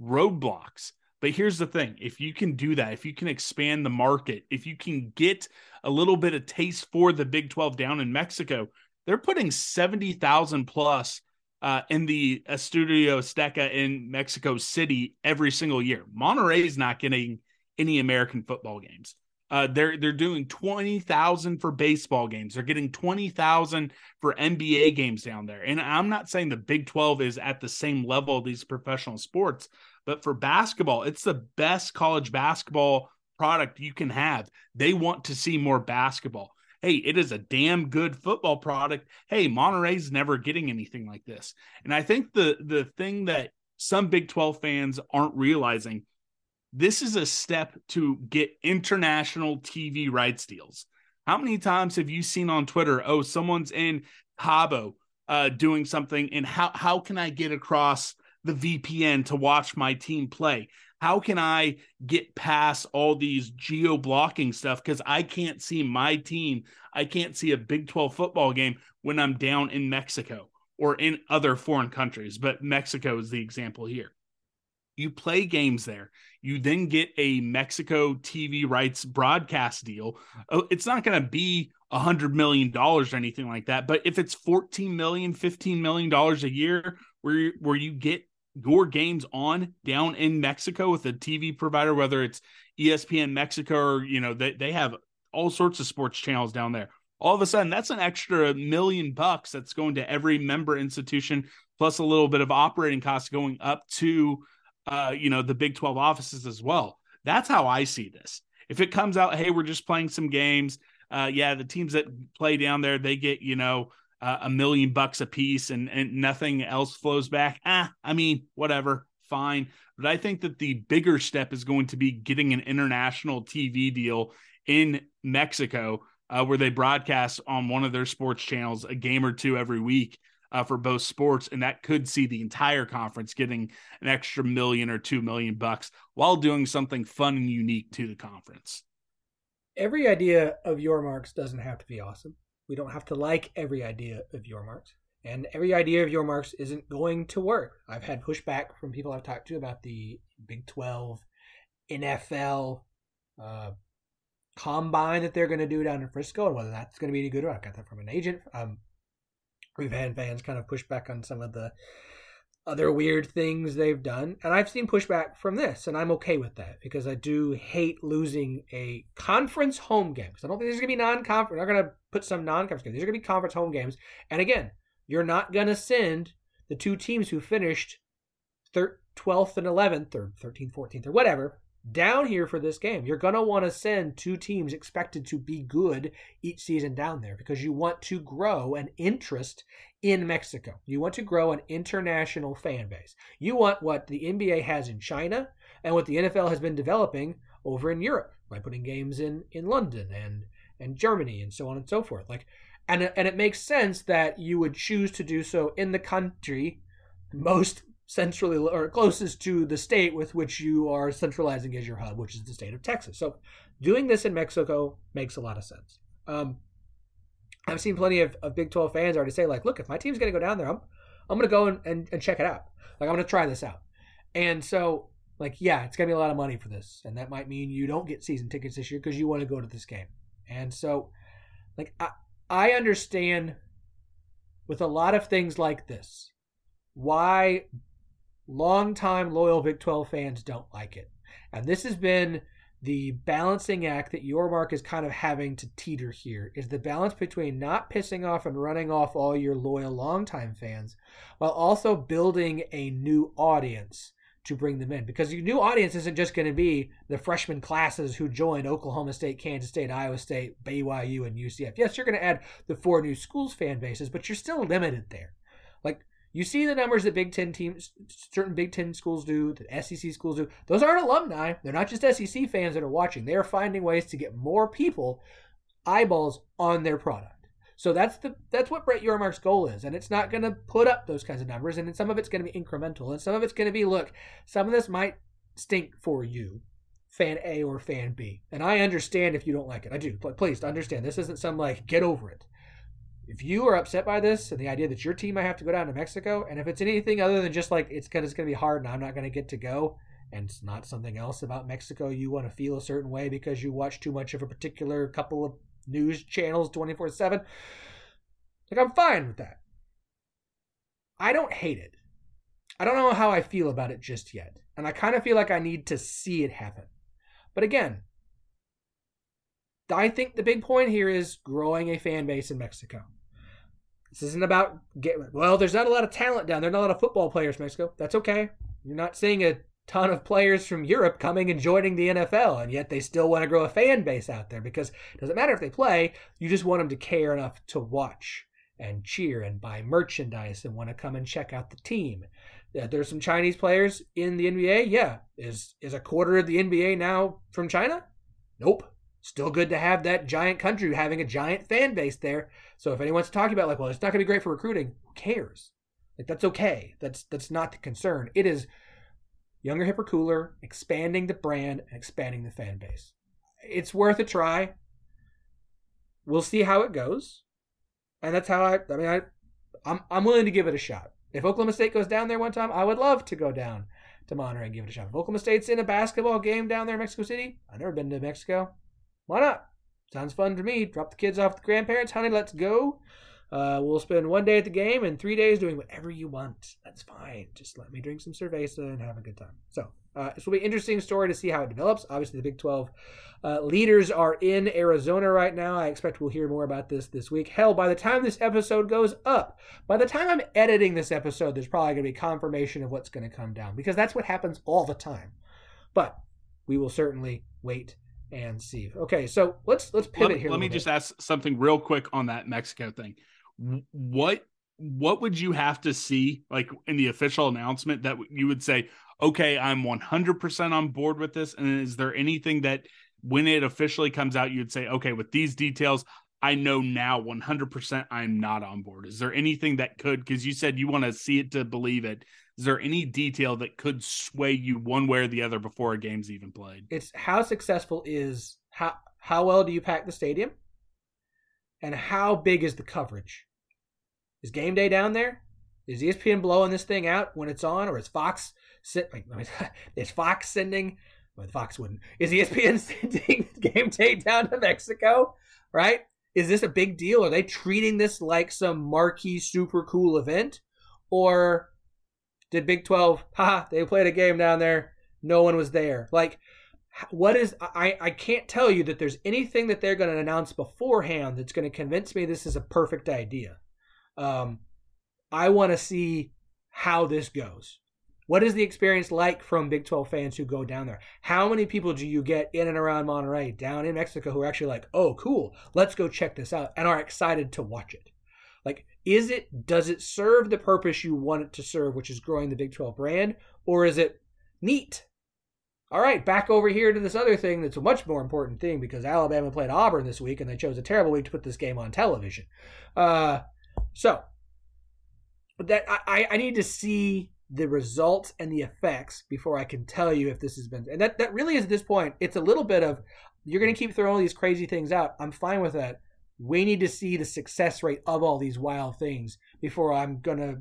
roadblocks. But here's the thing if you can do that, if you can expand the market, if you can get a little bit of taste for the Big 12 down in Mexico, they're putting 70,000 plus uh, in the Estadio Azteca in Mexico City every single year. Monterrey is not getting any American football games. Uh, they're they're doing twenty thousand for baseball games. They're getting twenty thousand for NBA games down there. And I'm not saying the Big Twelve is at the same level of these professional sports, but for basketball, it's the best college basketball product you can have. They want to see more basketball. Hey, it is a damn good football product. Hey, Monterrey's never getting anything like this. And I think the the thing that some Big 12 fans aren't realizing this is a step to get international TV rights deals. How many times have you seen on Twitter, oh, someone's in Cabo uh, doing something, and how, how can I get across the VPN to watch my team play? How can I get past all these geo blocking stuff? Because I can't see my team. I can't see a Big 12 football game when I'm down in Mexico or in other foreign countries. But Mexico is the example here. You play games there. You then get a Mexico TV rights broadcast deal. Oh, it's not going to be a hundred million dollars or anything like that. But if it's 14 million, 15 million dollars a year where, where you get your games on down in Mexico with a TV provider, whether it's ESPN Mexico or, you know, they, they have all sorts of sports channels down there. All of a sudden, that's an extra million bucks that's going to every member institution, plus a little bit of operating costs going up to uh, you know, the Big 12 offices as well. That's how I see this. If it comes out, hey, we're just playing some games, uh, yeah, the teams that play down there, they get, you know, uh, a million bucks a piece and, and nothing else flows back. Ah, I mean, whatever, fine. But I think that the bigger step is going to be getting an international TV deal in Mexico, uh, where they broadcast on one of their sports channels a game or two every week. Uh, for both sports, and that could see the entire conference getting an extra million or two million bucks while doing something fun and unique to the conference. Every idea of Yormark's doesn't have to be awesome. We don't have to like every idea of Yormark's, And every idea of Yormark's isn't going to work. I've had pushback from people I've talked to about the Big 12, NFL, uh, combine that they're going to do down in Frisco and whether that's going to be any good or I got that from an agent. Um, we've had fans kind of push back on some of the other weird things they've done. And I've seen pushback from this, and I'm okay with that because I do hate losing a conference home game. Because I don't think there's going to be non conference. We're going to put some non conference games. These are going to be conference home games. And again, you're not going to send the two teams who finished thir- 12th and 11th or 13th, 14th, or whatever down here for this game. You're going to want to send two teams expected to be good each season down there because you want to grow an interest in Mexico. You want to grow an international fan base. You want what the NBA has in China and what the NFL has been developing over in Europe by putting games in in London and and Germany and so on and so forth. Like and and it makes sense that you would choose to do so in the country most centrally or closest to the state with which you are centralizing as your hub, which is the state of Texas. So doing this in Mexico makes a lot of sense. Um, I've seen plenty of, of Big 12 fans already say, like, look, if my team's going to go down there, I'm, I'm going to go and, and, and check it out. Like, I'm going to try this out. And so, like, yeah, it's going to be a lot of money for this. And that might mean you don't get season tickets this year because you want to go to this game. And so, like, I, I understand with a lot of things like this why longtime loyal Big 12 fans don't like it. And this has been the balancing act that Yormark is kind of having to teeter here is the balance between not pissing off and running off all your loyal longtime fans while also building a new audience to bring them in because your new audience isn't just going to be the freshman classes who joined Oklahoma State, Kansas State, Iowa State, BYU, and UCF. Yes, you're going to add the four new schools fan bases, but you're still limited there. You see the numbers that Big Ten teams, certain Big Ten schools do, that SEC schools do. Those aren't alumni. They're not just SEC fans that are watching. They are finding ways to get more people, eyeballs on their product. So that's the that's what Brett Yormark's goal is, and it's not going to put up those kinds of numbers, and some of it's going to be incremental, and some of it's going to be look, some of this might stink for you, fan A or fan B, and I understand if you don't like it. I do. Please understand this isn't some like get over it if you are upset by this and the idea that your team might have to go down to Mexico, and if it's anything other than just like it's gonna, it's going to be hard and I'm not going to get to go, and it's not something else about Mexico you want to feel a certain way because you watch too much of a particular couple of news channels 24 7, like I'm fine with that. I don't hate it. I don't know how I feel about it just yet. And I kind of feel like I need to see it happen. But again, I think the big point here is growing a fan base in Mexico. This isn't about get well. There's not a lot of talent down there. Not a lot of football players Mexico. That's okay. You're not seeing a ton of players from Europe coming and joining the NFL, and yet they still want to grow a fan base out there because it doesn't matter if they play. You just want them to care enough to watch and cheer and buy merchandise and want to come and check out the team. There's some Chinese players in the NBA. Yeah, is is a quarter of the NBA now from China? Nope still good to have that giant country having a giant fan base there. So if anyone's talking about like, well, it's not going to be great for recruiting, who cares? Like that's okay. That's that's not the concern. It is younger, hipper, cooler, expanding the brand and expanding the fan base. It's worth a try. We'll see how it goes, and that's how I. I mean, I, I'm I'm willing to give it a shot. If Oklahoma State goes down there one time, I would love to go down to Monterrey and give it a shot. If Oklahoma State's in a basketball game down there in Mexico City, I've never been to Mexico. Why not? Sounds fun to me. Drop the kids off the grandparents. Honey, let's go. Uh, we'll spend one day at the game and three days doing whatever you want. That's fine. Just let me drink some cerveza and have a good time. So uh, this will be an interesting story to see how it develops. Obviously, the Big 12 uh, leaders are in Arizona right now. I expect we'll hear more about this this week. Hell, by the time this episode goes up, by the time I'm editing this episode, there's probably going to be confirmation of what's going to come down because that's what happens all the time. But we will certainly wait and Steve. Okay, so let's let's pivot let, here. Let me bit. just ask something real quick on that Mexico thing. What what would you have to see like in the official announcement that you would say, okay, I'm 100% on board with this? And is there anything that when it officially comes out, you'd say, okay, with these details, I know now 100% I'm not on board? Is there anything that could, because you said you want to see it to believe it, is there any detail that could sway you one way or the other before a game's even played? It's how successful is how how well do you pack the stadium, and how big is the coverage? Is game day down there? Is ESPN blowing this thing out when it's on, or is Fox sit? [LAUGHS] is Fox sending? Well, the Fox wouldn't. Is ESPN [LAUGHS] sending game day down to Mexico? Right? Is this a big deal? Are they treating this like some marquee, super cool event, or did Big 12, ha, they played a game down there. No one was there. Like, what is, I, I can't tell you that there's anything that they're going to announce beforehand that's going to convince me this is a perfect idea. Um, I want to see how this goes. What is the experience like from Big 12 fans who go down there? How many people do you get in and around Monterrey, down in Mexico, who are actually like, oh, cool, let's go check this out, and are excited to watch it? Is it, does it serve the purpose you want it to serve, which is growing the Big 12 brand? Or is it neat? All right, back over here to this other thing that's a much more important thing because Alabama played Auburn this week and they chose a terrible week to put this game on television. Uh, so, that I, I need to see the results and the effects before I can tell you if this has been. And that, that really is at this point, it's a little bit of you're going to keep throwing these crazy things out. I'm fine with that we need to see the success rate of all these wild things before I'm gonna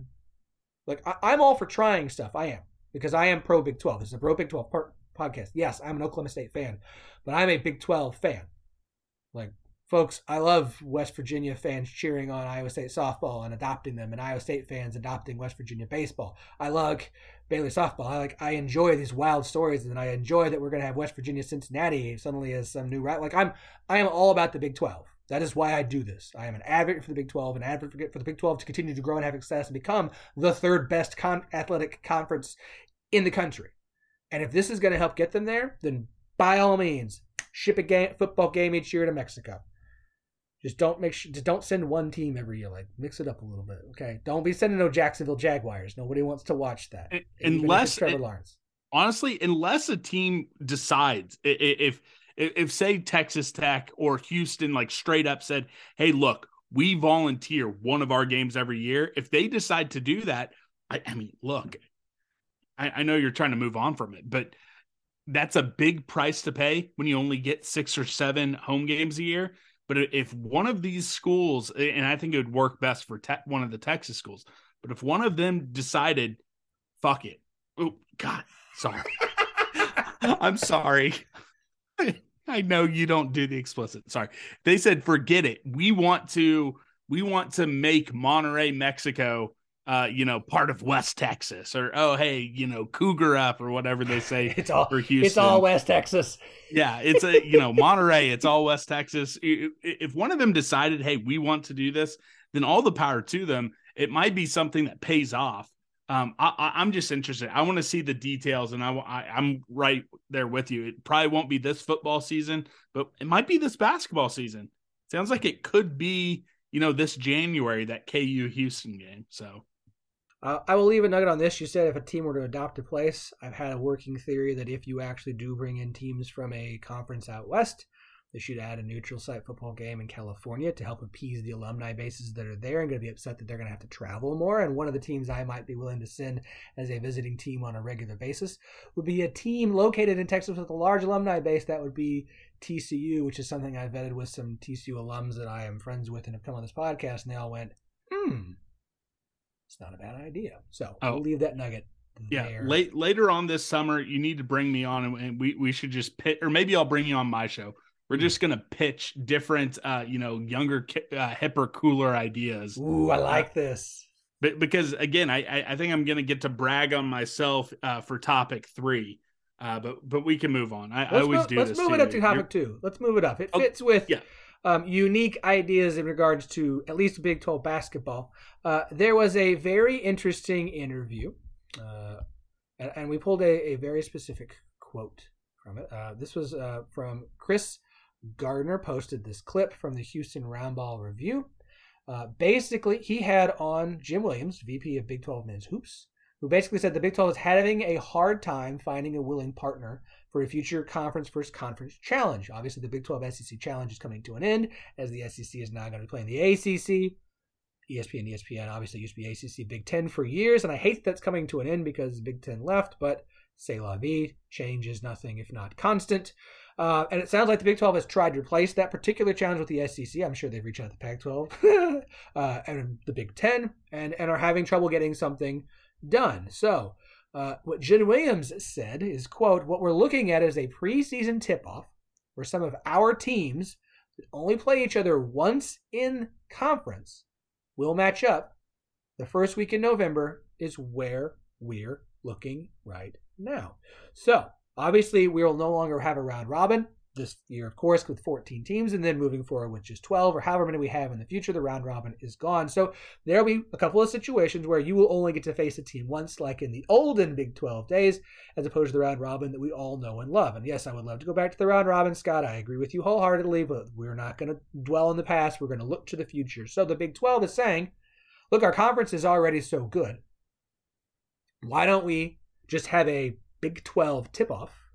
like I, am all for trying stuff. I am because I am pro Big Twelve. This is a pro Big Twelve part, podcast. Yes, I'm an Oklahoma State fan, but I'm a Big Twelve fan. Like folks, I love West Virginia fans cheering on Iowa State softball and adopting them, and Iowa State fans adopting West Virginia baseball. I love Baylor softball. I like I enjoy these wild stories, and I enjoy that we're gonna have West Virginia Cincinnati suddenly as some new right. Like I'm I am all about the Big Twelve. That is why I do this. I am an advocate for the Big 12, an advocate for the Big 12 to continue to grow and have success and become the third best con- athletic conference in the country. And if this is going to help get them there, then by all means, ship a game, football game each year to Mexico. Just don't make sure, just don't send one team every year. Like mix it up a little bit, okay? Don't be sending no Jacksonville Jaguars. Nobody wants to watch that. Unless Trevor Lawrence. Honestly, unless a team decides if if, if say Texas Tech or Houston like straight up said, "Hey, look, we volunteer one of our games every year," if they decide to do that, I, I mean, look, I, I know you're trying to move on from it, but that's a big price to pay when you only get six or seven home games a year. But if one of these schools, and I think it would work best for te- one of the Texas schools, but if one of them decided, fuck it. Oh, God, sorry. [LAUGHS] [LAUGHS] I'm sorry. I know you don't do the explicit. Sorry. They said forget it. We want to we want to make Monterrey, Mexico uh, you know, part of West Texas, or oh, hey, you know, Cougar up, or whatever they say. [LAUGHS] it's all for Houston. It's all West Texas. Yeah, it's a you know Monterrey. It's all West Texas. If one of them decided, hey, we want to do this, then all the power to them. It might be something that pays off um, I, am just interested. I want to see the details, and I, I am right there with you. It probably won't be this football season, but it might be this basketball season. Sounds like it could be, you know, this January that KU Houston game. So, uh, I will leave a nugget on this. You said if a team were to adopt a place, I've had a working theory that if you actually do bring in teams from a conference out west, they should add a neutral site football game in California to help appease the alumni bases that are there and going to be upset that they're going to have to travel more. And one of the teams I might be willing to send as a visiting team on a regular basis would be a team located in Texas with a large alumni base. That would be TCU, which is something I vetted with some TCU alums that I am friends with and have come on this podcast. And they all went, hmm, it's not a bad idea. So oh. I'll leave that nugget yeah late later on this summer you need to bring me on and we, we should just pit or maybe i'll bring you on my show we're just gonna pitch different, uh, you know, younger, uh, hipper, cooler ideas. Ooh, I like this. But because again, I I think I'm gonna get to brag on myself uh, for topic three. Uh, but but we can move on. I, I always move, do. Let's move it up to topic You're... two. Let's move it up. It oh, fits with yeah. um, unique ideas in regards to at least Big 12 basketball. Uh, there was a very interesting interview, uh, and, and, we pulled a, a, very specific quote from it. Uh, this was uh, from Chris Gardner posted this clip from the Houston Roundball Review. Uh, basically, he had on Jim Williams, VP of Big 12 Men's Hoops, who basically said the Big 12 is having a hard time finding a willing partner for a future conference first conference challenge. Obviously, the Big 12 SEC challenge is coming to an end as the SEC is now going to be playing the ACC. ESPN, ESPN obviously used to be ACC Big Ten for years, and I hate that's coming to an end because Big Ten left, but say la vie, change is nothing if not constant. Uh, and it sounds like the Big 12 has tried to replace that particular challenge with the SEC. I'm sure they've reached out to the Pac 12 [LAUGHS] uh, and the Big 10 and, and are having trouble getting something done. So, uh, what Jen Williams said is, quote, what we're looking at is a preseason tip-off where some of our teams that only play each other once in conference will match up. The first week in November is where we're looking right now. So, obviously, we will no longer have a round robin this year, of course, with 14 teams, and then moving forward with just 12 or however many we have in the future, the round robin is gone. So there'll be a couple of situations where you will only get to face a team once, like in the olden Big 12 days, as opposed to the round robin that we all know and love. And yes, I would love to go back to the round robin, Scott. I agree with you wholeheartedly, but we're not going to dwell in the past. We're going to look to the future. So the Big 12 is saying, look, our conference is already so good. Why don't we just have a Big 12 tip off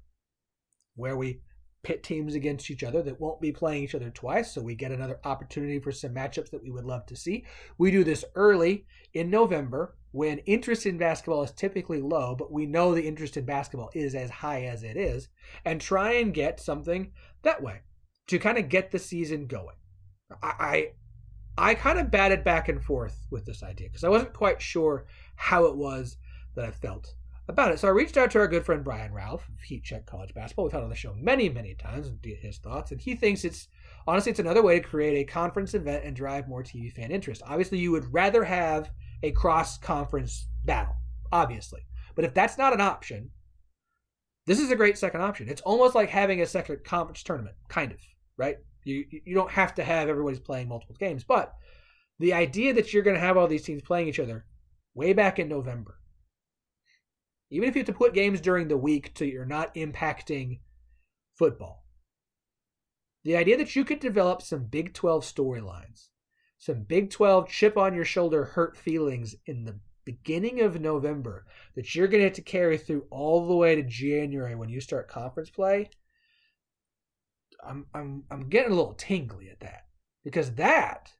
where we pit teams against each other that won't be playing each other twice, so we get another opportunity for some matchups that we would love to see. We do this early in November when interest in basketball is typically low, but we know the interest in basketball is as high as it is, and try and get something that way to kind of get the season going. I I, I kind of batted back and forth with this idea because I wasn't quite sure how it was that I felt about it. So I reached out to our good friend Brian Ralph Heat Check College Basketball. We've had on the show many, many times and his thoughts. And he thinks it's honestly it's another way to create a conference event and drive more TV fan interest. Obviously, you would rather have a cross conference battle, obviously. But if that's not an option, this is a great second option. It's almost like having a second conference tournament, kind of, right? You you don't have to have everybody's playing multiple games, but the idea that you're going to have all these teams playing each other way back in November even if you have to put games during the week so you're not impacting football. The idea that you could develop some Big 12 storylines, some Big 12 chip on your shoulder hurt feelings in the beginning of November that you're going to have to carry through all the way to January when you start conference play. I'm I'm I'm getting a little tingly at that because that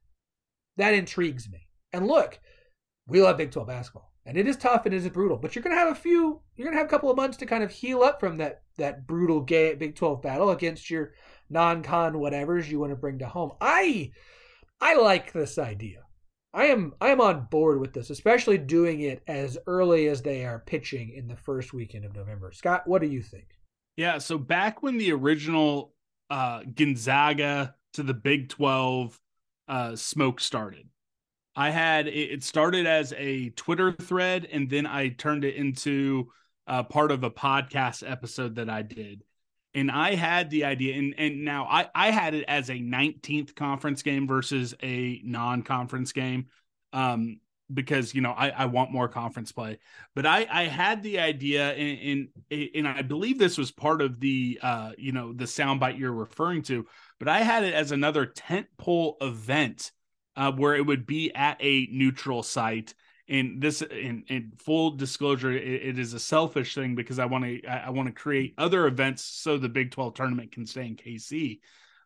that intrigues me. And look, we love Big 12 basketball and it is tough and it is brutal. But you're gonna have a few, you're gonna have a couple of months to kind of heal up from that that brutal gay Big Twelve battle against your non-con whatevers you want to bring to home. I I like this idea. I am I am on board with this, especially doing it as early as they are pitching in the first weekend of November. Scott, what do you think? Yeah, so back when the original uh, Gonzaga to the Big Twelve uh, smoke started, I had it started as a Twitter thread, and then I turned it into uh, part of a podcast episode that I did. And I had the idea, and, and now I, I had it as a 19th conference game versus a non conference game. Um, because you know I, I want more conference play. But I I had the idea and and, and I believe this was part of the uh you know the soundbite you're referring to. But I had it as another tent pole event uh, where it would be at a neutral site. And this, in, in full disclosure, it, it is a selfish thing because I want to I want to create other events so the Big Twelve tournament can stay in KC.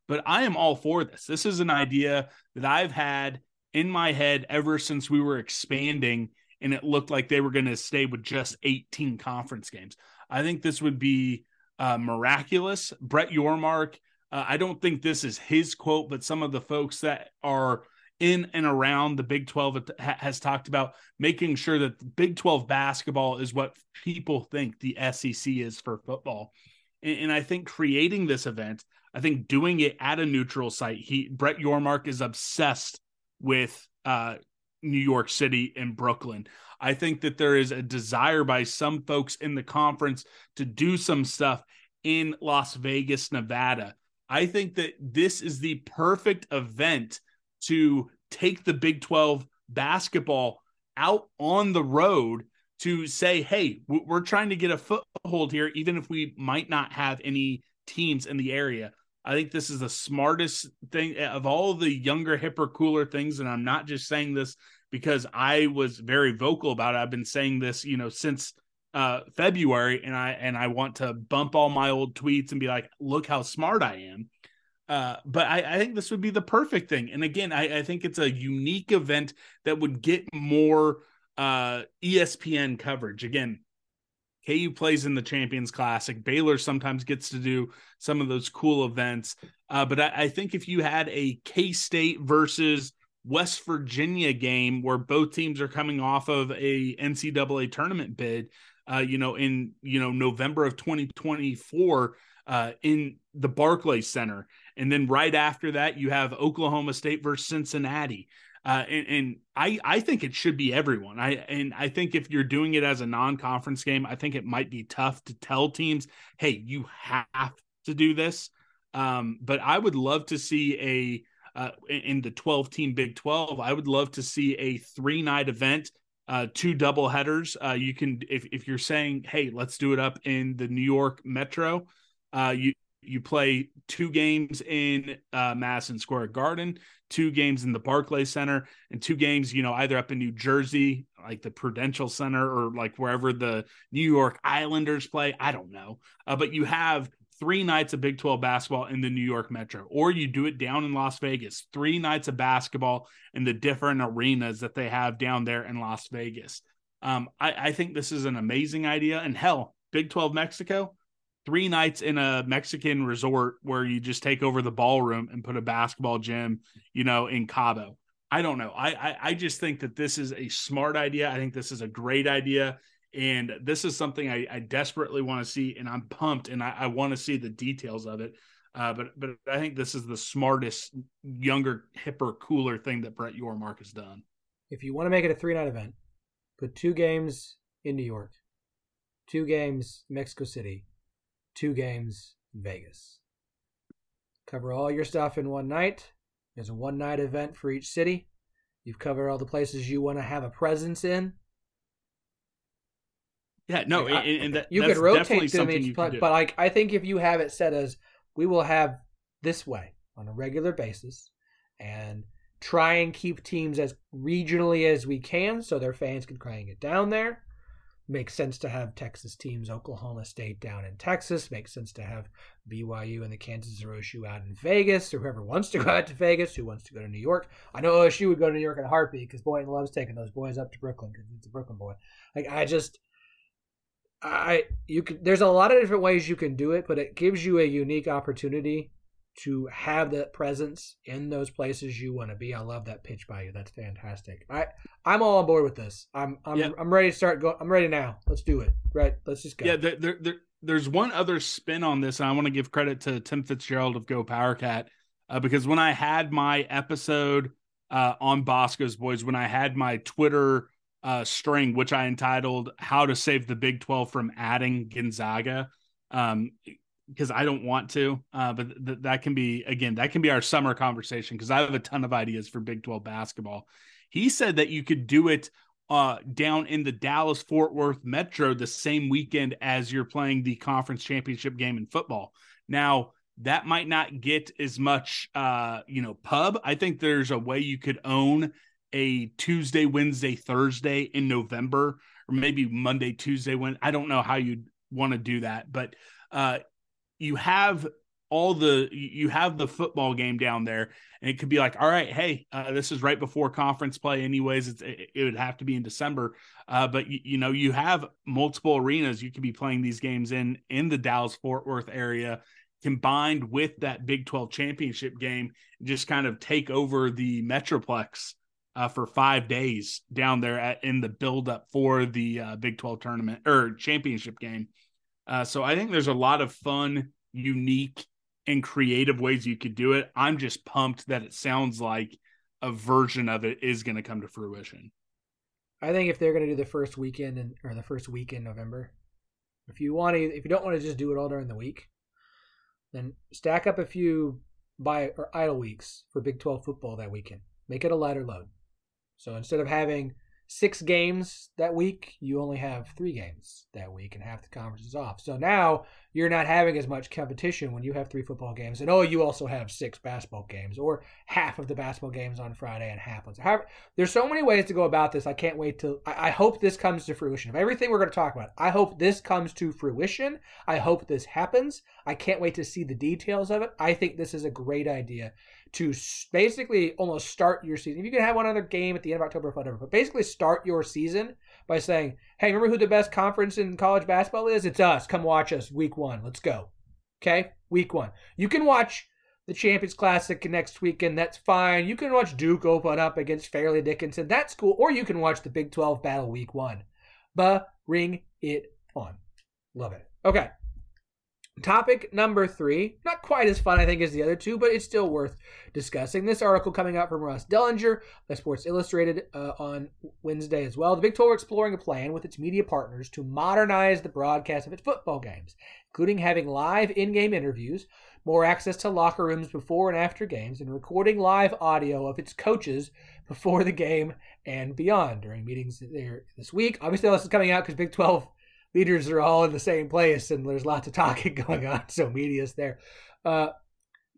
But I am all for this. This is an idea that I've had in my head ever since we were expanding and it looked like they were going to stay with just 18 conference games. I think this would be uh, miraculous. Brett Yormark, uh, I don't think this is his quote, but some of the folks that are in and around the Big 12 has talked about making sure that Big 12 basketball is what people think the SEC is for football. And, and, I think creating this event, I think doing it at a neutral site, he Brett Yormark is obsessed with uh, New York City and Brooklyn. I think that there is a desire by some folks in the conference to do some stuff in Las Vegas, Nevada. I think that this is the perfect event to take the Big 12 basketball out on the road to say, hey, we're trying to get a foothold here, even if we might not have any teams in the area. I think this is the smartest thing of all the younger, hipper, cooler things. And I'm not just saying this because I was very vocal about it. I've been saying this, you know, since uh, February, and I and I want to bump all my old tweets and be like, look how smart I am. Uh, but I, I, think this would be the perfect thing. And again, I, I think it's a unique event that would get more uh, ESPN coverage. Again, KU plays in the Champions Classic. Baylor sometimes gets to do some of those cool events. Uh, but I, I, think if you had a K State versus West Virginia game where both teams are coming off of a NCAA tournament bid, uh, you know, in you know November of 2024 uh, in the Barclays Center, and then right after that you have Oklahoma State versus Cincinnati. Uh, and, and I I think it should be everyone. I and I think if you're doing it as a non-conference game, I think it might be tough to tell teams, hey, you have to do this. Um, but I would love to see a uh, in the 12 team Big 12. I would love to see a three night event uh, two double headers. Uh, you can if if you're saying, hey, let's do it up in the New York Metro, uh, you you play two games in uh, Madison Square Garden, two games in the Barclays Center, and two games, you know, either up in New Jersey, like the Prudential Center, or like wherever the New York Islanders play. I don't know, uh, but you have three nights of Big 12 basketball in the New York Metro, or you do it down in Las Vegas, three nights of basketball in the different arenas that they have down there in Las Vegas. Um, I, I think this is an amazing idea. And hell, Big 12 Mexico, three nights in a Mexican resort where you just take over the ballroom and put a basketball gym, you know, in Cabo. I don't know. I, I, I just think that this is a smart idea. I think this is a great idea. And this is something I, I desperately want to see, and I'm pumped, and I, I want to see the details of it. Uh, but but I think this is the smartest, younger, hipper, cooler thing that Brett Yormark has done. If you want to make it a three night event, put two games in New York, two games Mexico City, two games in Vegas. Cover all your stuff in one night. There's a one night event for each city. You've covered all the places you want to have a presence in. Yeah, no, like, and, and that, you could rotate them each, but, but like I think if you have it set as we will have this way on a regular basis, and try and keep teams as regionally as we can, so their fans can try and get down there. Makes sense to have Texas teams, Oklahoma State down in Texas. Makes sense to have BYU and the Kansas OSU out in Vegas, or whoever wants to go out to Vegas, who wants to go to New York. I know OSU would go to New York in a heartbeat because Boynton loves taking those boys up to Brooklyn because it's a Brooklyn boy. Like I just I you can there's a lot of different ways you can do it, but it gives you a unique opportunity to have that presence in those places you want to be. I love that pitch by you. That's fantastic. I I'm all on board with this. I'm I'm. I'm ready to start go. I'm ready now. Let's do it. Right. Let's just go. Yeah. There, there, there there's one other spin on this, and I want to give credit to Tim Fitzgerald of Go Powercat uh, because when I had my episode uh, on Boscoe's Boys, when I had my Twitter uh, string, which I entitled "How to Save the Big 12 from Adding Gonzaga," um, because I don't want to. Uh, but th- that can be again that can be our summer conversation because I have a ton of ideas for Big 12 basketball. He said that you could do it uh, down in the Dallas Fort Worth Metro the same weekend as you're playing the conference championship game in football. Now that might not get as much uh, you know pub. I think there's a way you could own a Tuesday, Wednesday, Thursday in November, or maybe Monday, Tuesday. When I don't know how you'd want to do that, but uh, you have all the you have the football game down there, and it could be like, all right, hey, uh, this is right before conference play, anyways. It's, it, would have to be in December, uh, but you, you know you have multiple arenas you could be playing these games in in the Dallas Fort Worth area combined with that Big 12 championship game, just kind of take over the Metroplex uh, for five days down there at, in the buildup for the uh, Big 12 tournament or championship game. Uh, so I think there's a lot of fun, unique, and creative ways you could do it. I'm just pumped that it sounds like a version of it is going to come to fruition. I think if they're going to do the first weekend in, or the first week in November, if you want to, if you don't want to just do it all during the week, then stack up a few by or idle weeks for Big 12 football that weekend. Make it a lighter load. So instead of having six games that week, you only have three games that week, and half the conference is off. So now you're not having as much competition when you have three football games, and oh, you also have six basketball games, or half of the basketball games on Friday and half on. There's so many ways to go about this. I can't wait to. I, I hope this comes to fruition. Of everything we're going to talk about, I hope this comes to fruition. I hope this happens. I can't wait to see the details of it. I think this is a great idea to basically almost start your season. If you can have one other game at the end of October, or whatever, but basically start your season by saying, "Hey, remember who the best conference in college basketball is? It's us. Come watch us. Week one. Let's go." Okay, week one. You can watch the Champions Classic next weekend. That's fine. You can watch Duke open up against Fairleigh Dickinson. That's cool. Or you can watch the Big 12 battle week one. But ring it on. Love it. Okay. Topic number three, not quite as fun, I think, as the other two, but it's still worth discussing. This article coming out from Ross Dellenger by Sports Illustrated uh, on Wednesday as well. The Big 12 exploring a plan with its media partners to modernize the broadcast of its football games, including having live in game interviews, more access to locker rooms before and after games, and recording live audio of its coaches before the game and beyond during meetings there this week. Obviously, this is coming out because Big 12 leaders are all in the same place and there's lots of talking [LAUGHS] going on, so media's there. Uh,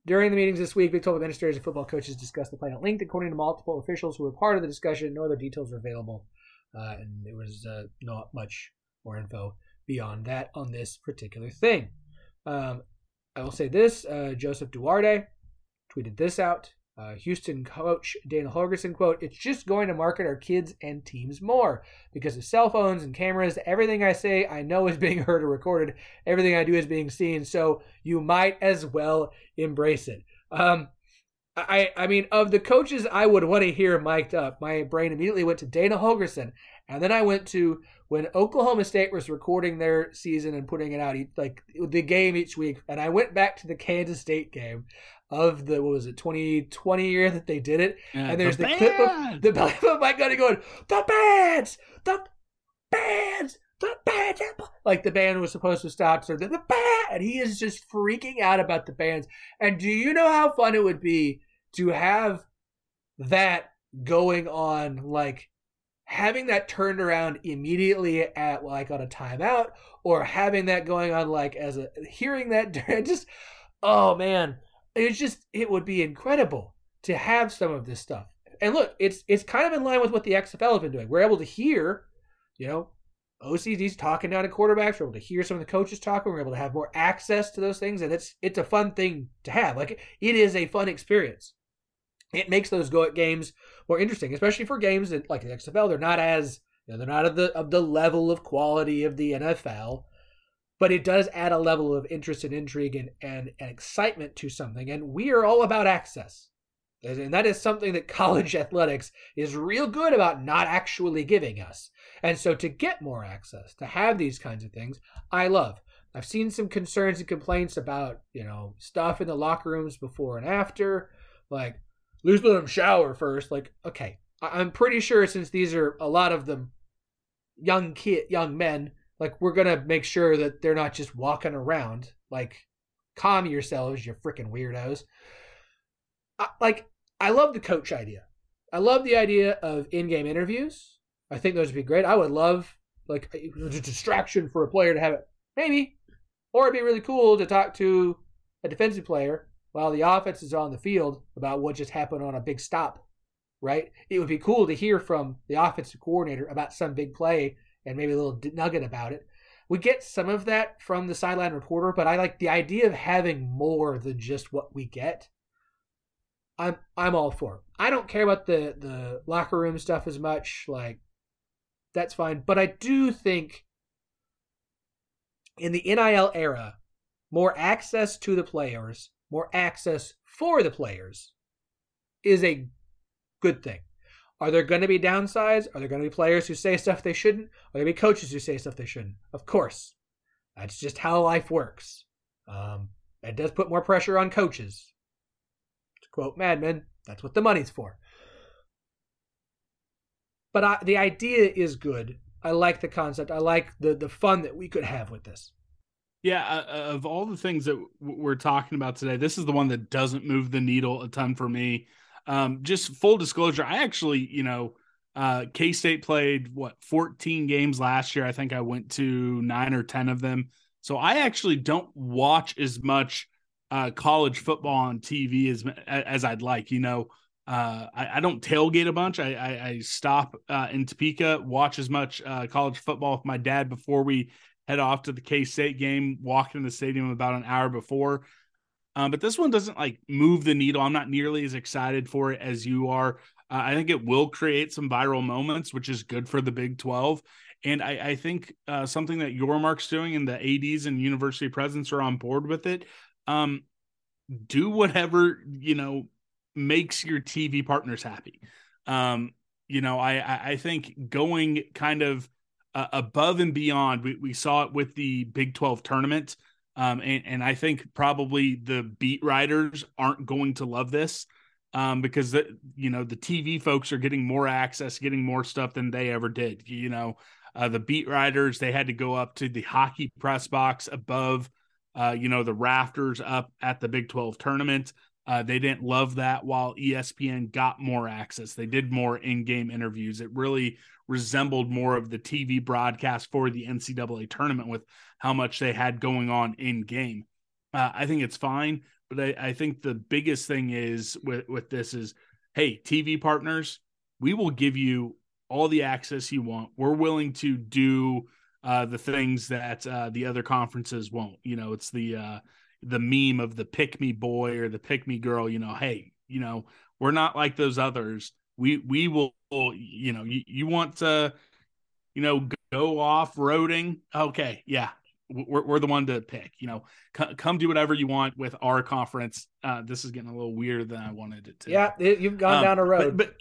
during the meetings this week, Big 12 administrators and football coaches discussed the plan at length. According to multiple officials who were part of the discussion, no other details were available, uh, and there was uh, not much more info beyond that on this particular thing. Um, I will say this: uh, Joseph Duarte tweeted this out. Uh, Houston coach Dana Holgorsen quote, It's just going to market our kids and teams more because of cell phones and cameras. Everything I say, I know is being [LAUGHS] heard or recorded. Everything I do is being seen. So you might as well embrace it. Um, I, I mean, of the coaches I would want to hear mic'd up, my brain immediately went to Dana Holgorsen. And then I went to when Oklahoma State was recording their season and putting it out, like the game each week. And I went back to the Kansas State game of the what was it 2020 year that they did it. Yeah, and there's the, the clip of the [LAUGHS] clip of Mike Gundy going the bands! The bands! The bands! Like the band was supposed to stop so the, the band and he is just freaking out about the bands. And do you know how fun it would be to have that going on like having that turned around immediately at like on a timeout or having that going on like as a hearing that [LAUGHS] just oh man it's just it would be incredible to have some of this stuff. And look, it's it's kind of in line with what the XFL has been doing. We're able to hear, you know, OCD's talking down to quarterbacks. We're able to hear some of the coaches talking. We're able to have more access to those things, and it's it's a fun thing to have. Like it is a fun experience. It makes those go at games more interesting, especially for games that like the XFL. They're not as you know, they're not of the of the level of quality of the NFL, but it does add a level of interest and intrigue and, and, and excitement to something. And we are all about access. And that is something that [LAUGHS] college athletics is real good about not actually giving us. And so to get more access, to have these kinds of things, I love. I've seen some concerns and complaints about, you know, stuff in the locker rooms before and after. Like, lose them shower first. Like, okay. I'm pretty sure since these are a lot of them young kid young men like we're gonna make sure that they're not just walking around. Like, calm yourselves, you freaking weirdos. I, like, I love the coach idea. I love the idea of in-game interviews. I think those would be great. I would love like a, a distraction for a player to have it, maybe, or it'd be really cool to talk to a defensive player while the offense is on the field about what just happened on a big stop. Right? It would be cool to hear from the offensive coordinator about some big play and maybe a little nugget about it. We get some of that from the sideline reporter, but I like the idea of having more than just what we get. I'm I'm all for. It. I don't care about the the locker room stuff as much. Like that's fine, but I do think in the NIL era, more access to the players, more access for the players is a good thing. Are there going to be downsides? Are there going to be players who say stuff they shouldn't? Are there going to be coaches who say stuff they shouldn't? Of course. That's just how life works. Um, it does put more pressure on coaches. To quote Mad Men, that's what the money's for. But I, the idea is good. I like the concept. I like the the fun that we could have with this. Yeah, uh, uh of all the things that we're talking about today, this is the one that doesn't move the needle a ton for me. Um, just full disclosure, I actually, you know, Uh, K State played what 14 games last year. I think I went to nine or 10 of them. So I actually don't watch as much uh, college football on TV as as I'd like. You know, uh, I, I, don't tailgate a bunch. I, I, I stop uh, in Topeka, watch as much uh, college football with my dad before we head off to the K State game. Walk in the stadium about an hour before. Um, but this one doesn't like move the needle. I'm not nearly as excited for it as you are. Uh, I think it will create some viral moments, which is good for the Big 12. And I, I think uh, something that Yormark's doing and the ADs and university presidents are on board with it. Um, do whatever, you know, makes your TV partners happy. Um, you know, I, I think going kind of uh, above and beyond, we, we saw it with the Big 12 tournament. Um, and, and I think probably the beat writers aren't going to love this um, because the, you know the TV folks are getting more access, getting more stuff than they ever did. You know, uh, the beat writers they had to go up to the hockey press box above, uh, you know, the rafters up at the Big Twelve tournament. Uh, they didn't love that. While ESPN got more access, they did more in-game interviews. It really resembled more of the TV broadcast for the NCAA tournament with how much they had going on in game. Uh, I think it's fine, but I, I, think the biggest thing is with with this is, hey, TV partners, we will give you all the access you want. We're willing to do uh, the things that uh, the other conferences won't. You know, it's the uh, the meme of the pick me boy or the pick me girl. You know, hey, you know, we're not like those others. We we will, you know, you, you want to, you know, go off roading. Okay, yeah, we're, we're the one to pick. You know, c- come do whatever you want with our conference. Uh, this is getting a little weirder than I wanted it to. Yeah, it, you've gone um, down a road. But, but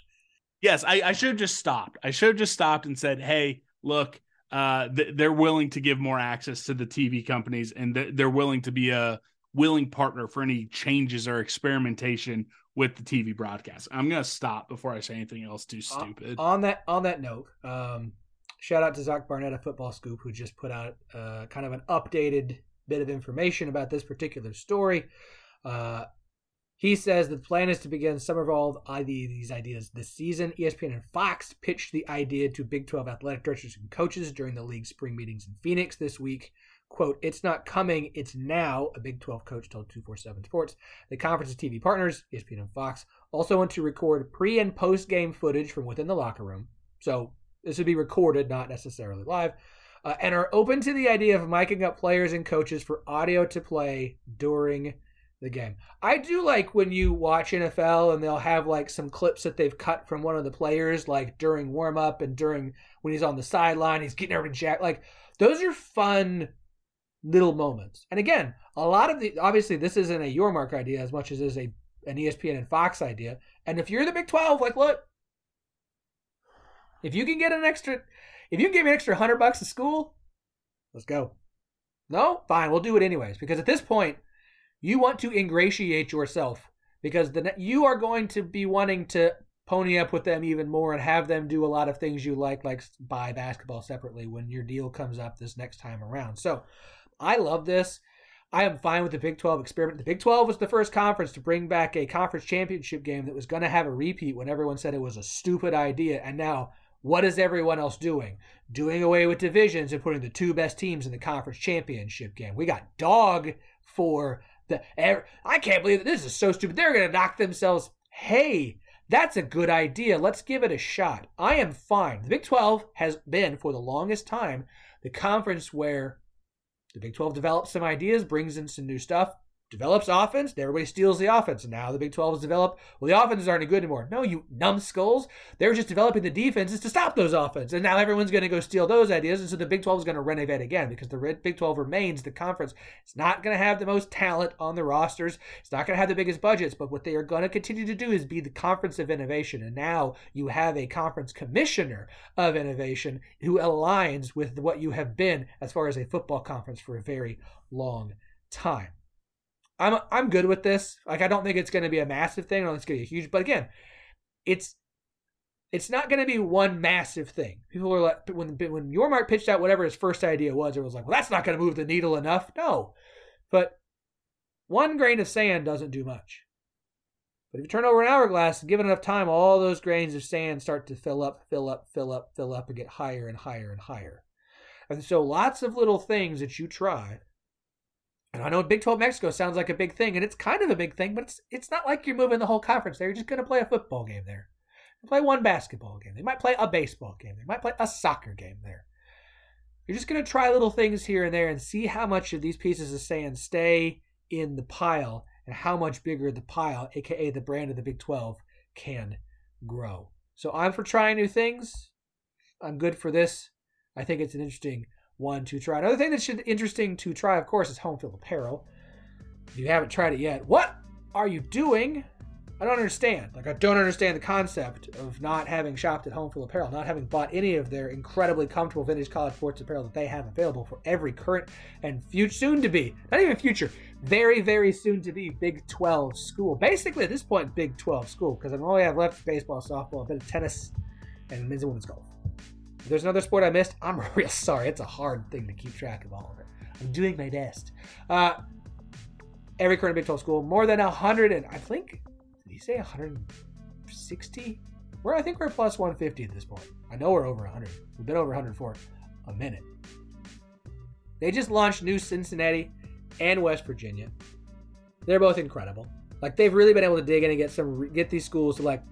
yes, I, I should have just stopped. I should have just stopped and said, "Hey, look, uh, th- they're willing to give more access to the TV companies, and th- they're willing to be a willing partner for any changes or experimentation with the TV broadcast." I'm gonna stop before I say anything else too stupid. On, on that on that note, um, shout out to Zach Barnett of Football Scoop, who just put out uh, kind of an updated bit of information about this particular story. Uh, he says the plan is to begin some of all of these ideas this season. ESPN and Fox pitched the idea to Big 12 athletic directors and coaches during the league's spring meetings in Phoenix this week. Quote, it's not coming, it's now, a Big 12 coach told 247 Sports. The conference's TV partners, ESPN and Fox, also want to record pre and post game footage from within the locker room. So this would be recorded, not necessarily live. Uh, and are open to the idea of miking up players and coaches for audio to play during the game. I do like when you watch NFL and they'll have like some clips that they've cut from one of the players, like during warm up and during when he's on the sideline, he's getting everybody jack. Like those are fun little moments. And again, a lot of the obviously this isn't a Yormark idea as much as is a an ESPN and Fox idea. And if you're the Big Twelve, like look, if you can get an extra, if you can give me an extra hundred bucks to school, let's go. No, fine, we'll do it anyways. Because at this point, you want to ingratiate yourself because the you are going to be wanting to pony up with them even more and have them do a lot of things you like, like buy basketball separately when your deal comes up this next time around. So, I love this. I am fine with the Big 12 experiment. The Big 12 was the first conference to bring back a conference championship game that was going to have a repeat when everyone said it was a stupid idea. And now what is everyone else doing? Doing away with divisions and putting the two best teams in the conference championship game. We got dog for the. Er, I can't believe that this is so stupid. They're going to knock themselves. Hey, that's a good idea. Let's give it a shot. I am fine. The Big 12 has been, for the longest time, the conference where the Big 12 develops some ideas, brings in some new stuff, develops offense, everybody steals the offense. And now the Big 12 is developed, well, the offenses aren't any good anymore. No, you numbskulls. They're just developing the defenses to stop those offenses. And now everyone's going to go steal those ideas. And so the Big 12 is going to renovate again because the Big 12 remains the conference. It's not going to have the most talent on the rosters. It's not going to have the biggest budgets. But what they are going to continue to do is be the conference of innovation. And now you have a conference commissioner of innovation who aligns with what you have been as far as a football conference for a very long time. I'm I'm good with this. Like I don't think it's going to be a massive thing. Think it's going to be huge. But again, it's it's not going to be one massive thing. People were like when when Yormark pitched out whatever his first idea was, it was like, well, that's not going to move the needle enough. No, but one grain of sand doesn't do much. But if you turn over an hourglass and give it enough time, all those grains of sand start to fill up, fill up, fill up, fill up, and get higher and higher and higher. And so lots of little things that you try. And I know Big 12 Mexico sounds like a big thing, and it's kind of a big thing, but it's it's not like you're moving the whole conference there. You're just going to play a football game there. Play one basketball game. They might play a baseball game. They might play a soccer game there. You're just going to try little things here and there and see how much of these pieces of sand stay in the pile and how much bigger the pile, aka the brand of the Big 12, can grow. So I'm for trying new things. I'm good for this. I think it's an interesting one to try. Another thing that's interesting to try, of course, is Homefield Apparel. If you haven't tried it yet, what are you doing? I don't understand. Like, I don't understand the concept of not having shopped at Homefield Apparel, not having bought any of their incredibly comfortable vintage college sports apparel that they have available for every current and future, soon to be, not even future, very, very soon to be Big 12 school. Basically, at this point, Big 12 school, because I only have left baseball, softball, a bit of tennis, and men's and women's golf. If there's another sport I missed, I'm [LAUGHS] real sorry. It's a hard thing to keep track of all of it. I'm doing my best. Uh, every current Big 12 school, more than 100, and I think, did he say 160? We're, I think we're plus 150 at this point. I know we're over 100. We've been over 100 for a minute. They just launched new Cincinnati and West Virginia. They're both incredible. Like they've really been able to dig in and get some get these schools to like,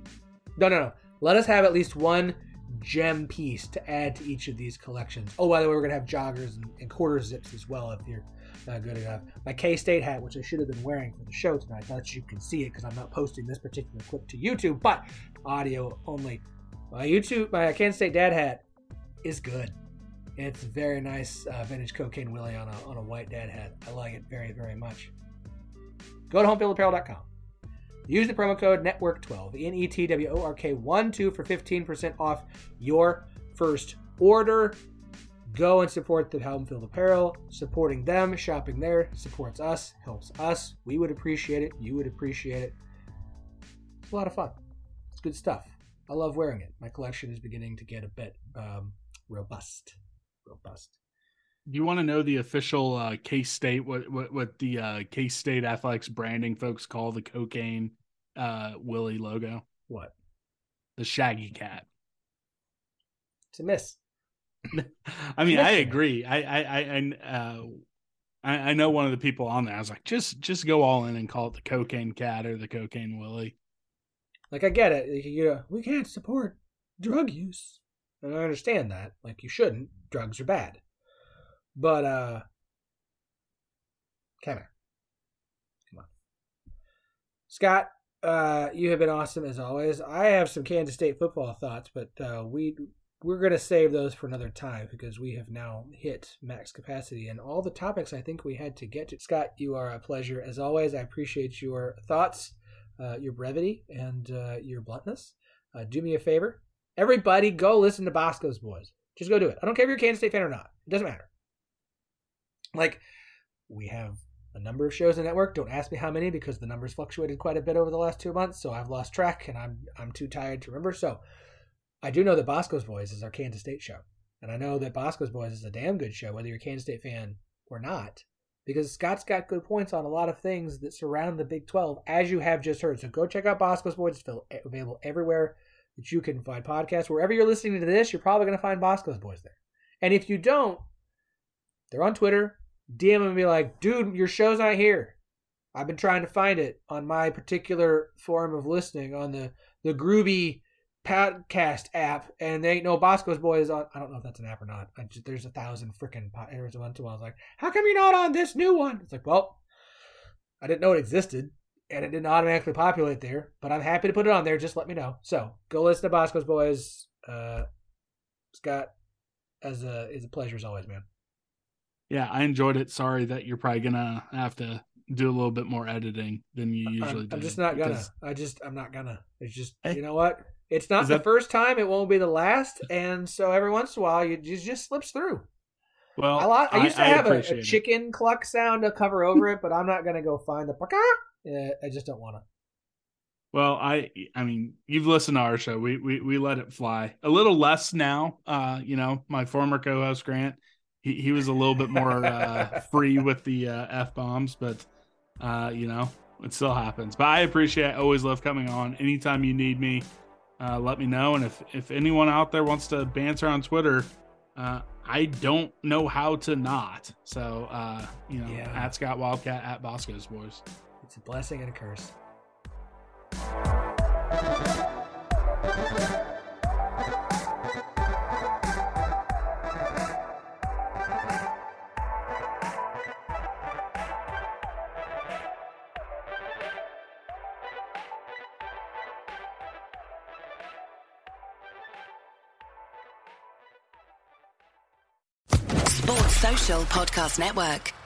no, no, no. Let us have at least one gem piece to add to each of these collections. Oh, by the way, we're gonna have joggers and, and quarter zips as well if you're not good enough. My K State hat, which I should have been wearing for the show tonight, that you can see it because I'm not posting this particular clip to YouTube, but audio only. My YouTube, my Kansas State dad hat is good. It's very nice uh, vintage cocaine Willie on a, on a white dad hat. I like it very, very much. Go to homefieldapparel.com. Use the promo code NETWORK12, N E T W O R K 1 2 for 15% off your first order. Go and support the Homefield Apparel. Supporting them, shopping there, supports us, helps us. We would appreciate it. You would appreciate it. It's a lot of fun. It's good stuff. I love wearing it. My collection is beginning to get a bit um, robust robust. Do you want to know the official uh, K State what what what the uh, K State athletics branding folks call the cocaine uh, Willie logo? What? The Shaggy Cat. It's a miss. [LAUGHS] I mean, I agree. I I I uh, I, I know one of the people on there. I was like, just just go all in and call it the cocaine cat or the cocaine Willie. Like I get it. You know, we can't support drug use. And I understand that. Like you shouldn't. Drugs are bad. But uh come. Come on. Scott, uh, you have been awesome as always. I have some Kansas State football thoughts, but uh, we we're going to save those for another time because we have now hit max capacity and all the topics I think we had to get to. Scott, you are a pleasure as always. I appreciate your thoughts, uh, your brevity, and uh, your bluntness. Uh, do me a favor, Everybody go listen to Boscoe's Boys. Just go do it. I don't care if you're a Kansas State fan or not. It doesn't matter. Like, we have a number of shows in network. Don't ask me how many because the numbers fluctuated quite a bit over the last two months, so I've lost track and I'm I'm too tired to remember. So I do know that Boscoe's Boys is our Kansas State show. And I know that Boscoe's Boys is a damn good show, whether you're a Kansas State fan or not. Because Scott's got good points on a lot of things that surround the Big 12, as you have just heard. So go check out Boscoe's Boys. It's available everywhere that you can find podcasts. Wherever you're listening to this, you're probably going to find Boscoe's Boys there. And if you don't, they're on Twitter. DM and be like, dude, your show's not here. I've been trying to find it on my particular form of listening on the, the Groovy podcast app, and they ain't no Boscoe's Boys on. I don't know if that's an app or not. Just, there's a thousand freaking every once in a while. I was like, how come you're not on this new one? It's like, well, I didn't know it existed and it didn't automatically populate there, but I'm happy to put it on there. Just let me know. So go listen to Boscoe's Boys. Uh, Scott, as a is a pleasure as always, man. Yeah, I enjoyed it. Sorry that you're probably gonna have to do a little bit more editing than you usually I'm, do. I'm just not gonna. I just I'm not gonna. It's just hey, you know what? It's not the that... first time. It won't be the last. And so every once in a while, you just, just slips through. Well, I, I used to I, have a, a, chicken cluck sound to cover over it, but I'm not gonna go find the yeah, I just don't want to. Well, I I mean, you've listened to our show. We we we let it fly. A little less now. Uh, you know, my former co-host Grant, he he was a little bit more uh free with the uh, f bombs, but uh, you know, it still happens. But I appreciate. I always love coming on. Anytime you need me, uh, let me know. And if if anyone out there wants to banter on Twitter, uh, I don't know how to not. So uh, you know, Yeah. at Scott Wildcat, at Boscoe's Boys. It's a blessing and a curse. Podcast Network.